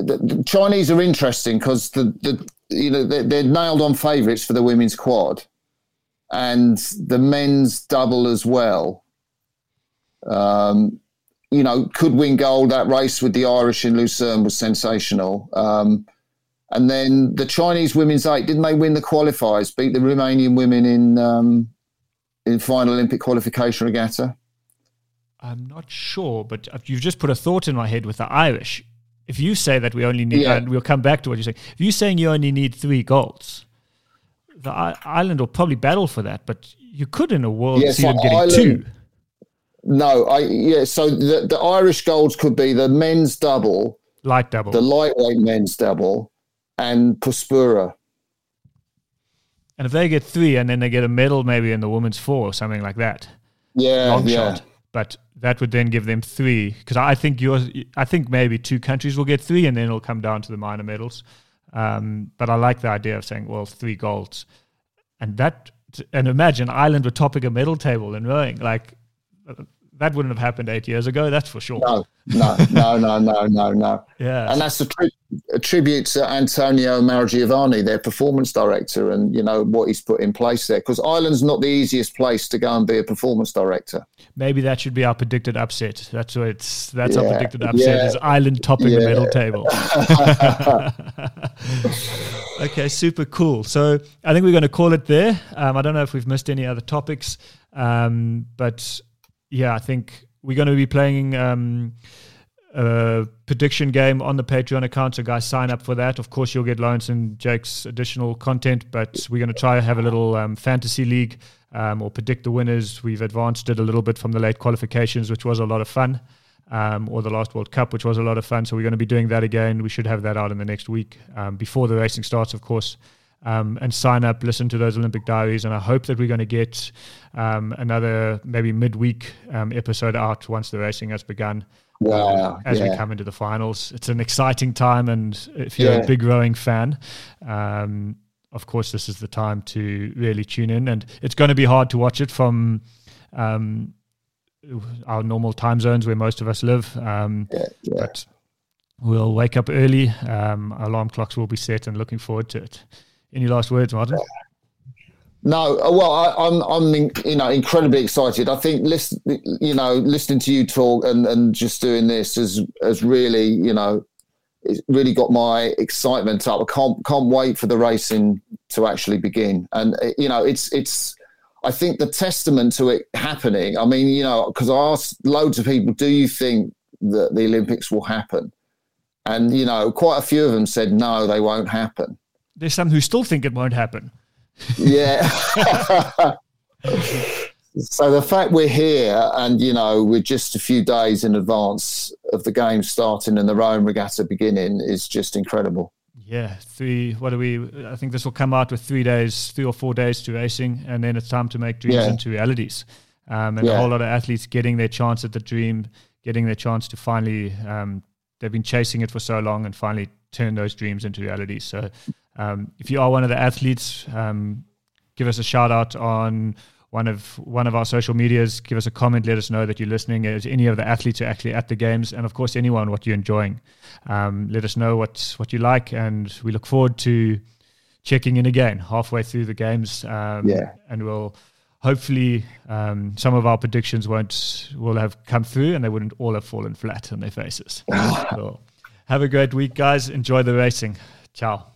[SPEAKER 6] the, Chinese are interesting because the, the you know they're, they're nailed on favourites for the women's quad, and the men's double as well. Um, you know, could win gold. That race with the Irish in Lucerne was sensational. Um, and then the Chinese women's eight, didn't they win the qualifiers? Beat the Romanian women in um, in final Olympic qualification regatta.
[SPEAKER 5] I'm not sure, but you've just put a thought in my head with the Irish. If you say that we only need,
[SPEAKER 6] Yeah.
[SPEAKER 5] and we'll come back to what you're saying. If you're saying you only need three golds, the I- Ireland will probably battle for that, but you could in a world
[SPEAKER 6] Yeah,
[SPEAKER 5] see them getting
[SPEAKER 6] Ireland-
[SPEAKER 5] two.
[SPEAKER 6] No, I yeah. So the, the Irish golds could be the men's double,
[SPEAKER 5] Light double.
[SPEAKER 6] the lightweight men's double, and Puspure.
[SPEAKER 5] and if they get three and then they get a medal maybe in the women's four or something like that,
[SPEAKER 6] Yeah,
[SPEAKER 5] long
[SPEAKER 6] yeah.
[SPEAKER 5] shot. But that would then give them three because I think yours. I think maybe two countries will get three, and then it'll come down to the minor medals. Um, but I like the idea of saying, well, three golds, and that. And imagine Ireland were topping a medal table in rowing. Like that wouldn't have happened eight years ago. That's for sure.
[SPEAKER 6] No, no, no, no, no, no, no.
[SPEAKER 5] Yeah.
[SPEAKER 6] And that's a, tri- a tribute to Antonio Maurogiovanni, their performance director, and you know what he's put in place there. Because Ireland's not the easiest place to go and be a performance director.
[SPEAKER 5] Maybe that should be our predicted upset. That's what it's. That's our predicted upset
[SPEAKER 6] yeah.
[SPEAKER 5] is Ireland topping the medal table. okay, super cool. So I think we're going to call it there. Um, I don't know if we've missed any other topics, um, but yeah, I think we're going to be playing. Um, a prediction game on the Patreon account. So, guys, sign up for that. Of course, you'll get Lawrence and Jake's additional content, but we're going to try to have a little um, fantasy league um, or predict the winners. We've advanced it a little bit from the late qualifications, which was a lot of fun, um, or the last World Cup, which was a lot of fun. So, we're going to be doing that again. We should have that out in the next week um, before the racing starts, of course. Um, and sign up, listen to those Olympic diaries. And I hope that we're going to get um, another maybe midweek um, episode out once the racing has begun.
[SPEAKER 6] Wow.
[SPEAKER 5] As
[SPEAKER 6] yeah.
[SPEAKER 5] we come into the finals, it's an exciting time. And if you're
[SPEAKER 6] Yeah.
[SPEAKER 5] a big rowing fan, um, of course, this is the time to really tune in. And it's going to be hard to watch it from um, our normal time zones where most of us live. Um,
[SPEAKER 6] Yeah, yeah.
[SPEAKER 5] But we'll wake up early. Um, alarm clocks will be set and looking forward to it. Any last words, Martin?
[SPEAKER 6] No, uh, well, I, I'm, I'm, in- you know, incredibly excited. I think, listen, you know, listening to you talk and, and just doing this has, has really, you know, it's really got my excitement up. I can't, can't wait for the racing to actually begin. And uh, you know, it's, it's. I think the testament to it happening. I mean, you know, because I asked loads of people, "Do you think that the Olympics will happen?" And you know, quite a few of them said, "No, they won't happen."
[SPEAKER 5] There's some who still think it won't happen.
[SPEAKER 6] Yeah. so the fact we're here and, you know, we're just a few days in advance of the game starting and the Rome regatta beginning is just incredible.
[SPEAKER 5] Yeah, three. What are we? I think this will come out with three days, three or four days to racing, and then it's time to make dreams
[SPEAKER 6] Yeah.
[SPEAKER 5] into realities. Um, and a whole lot of athletes getting their chance at the dream, getting their chance to finally. Um, they've been chasing it for so long, and finally turn those dreams into realities. So, um, if you are one of the athletes, um, give us a shout out on one of one of our social medias. Give us a comment. Let us know that you're listening. Is any of the athletes are actually at the games, and of course, anyone what you're enjoying. Um, let us know what what you like, and we look forward to checking in again halfway through the games. Um,
[SPEAKER 6] Yeah.
[SPEAKER 5] and we'll hopefully um, some of our predictions won't will have come through, and they wouldn't all have fallen flat on their faces. so, have a great week, guys. Enjoy the racing. Ciao.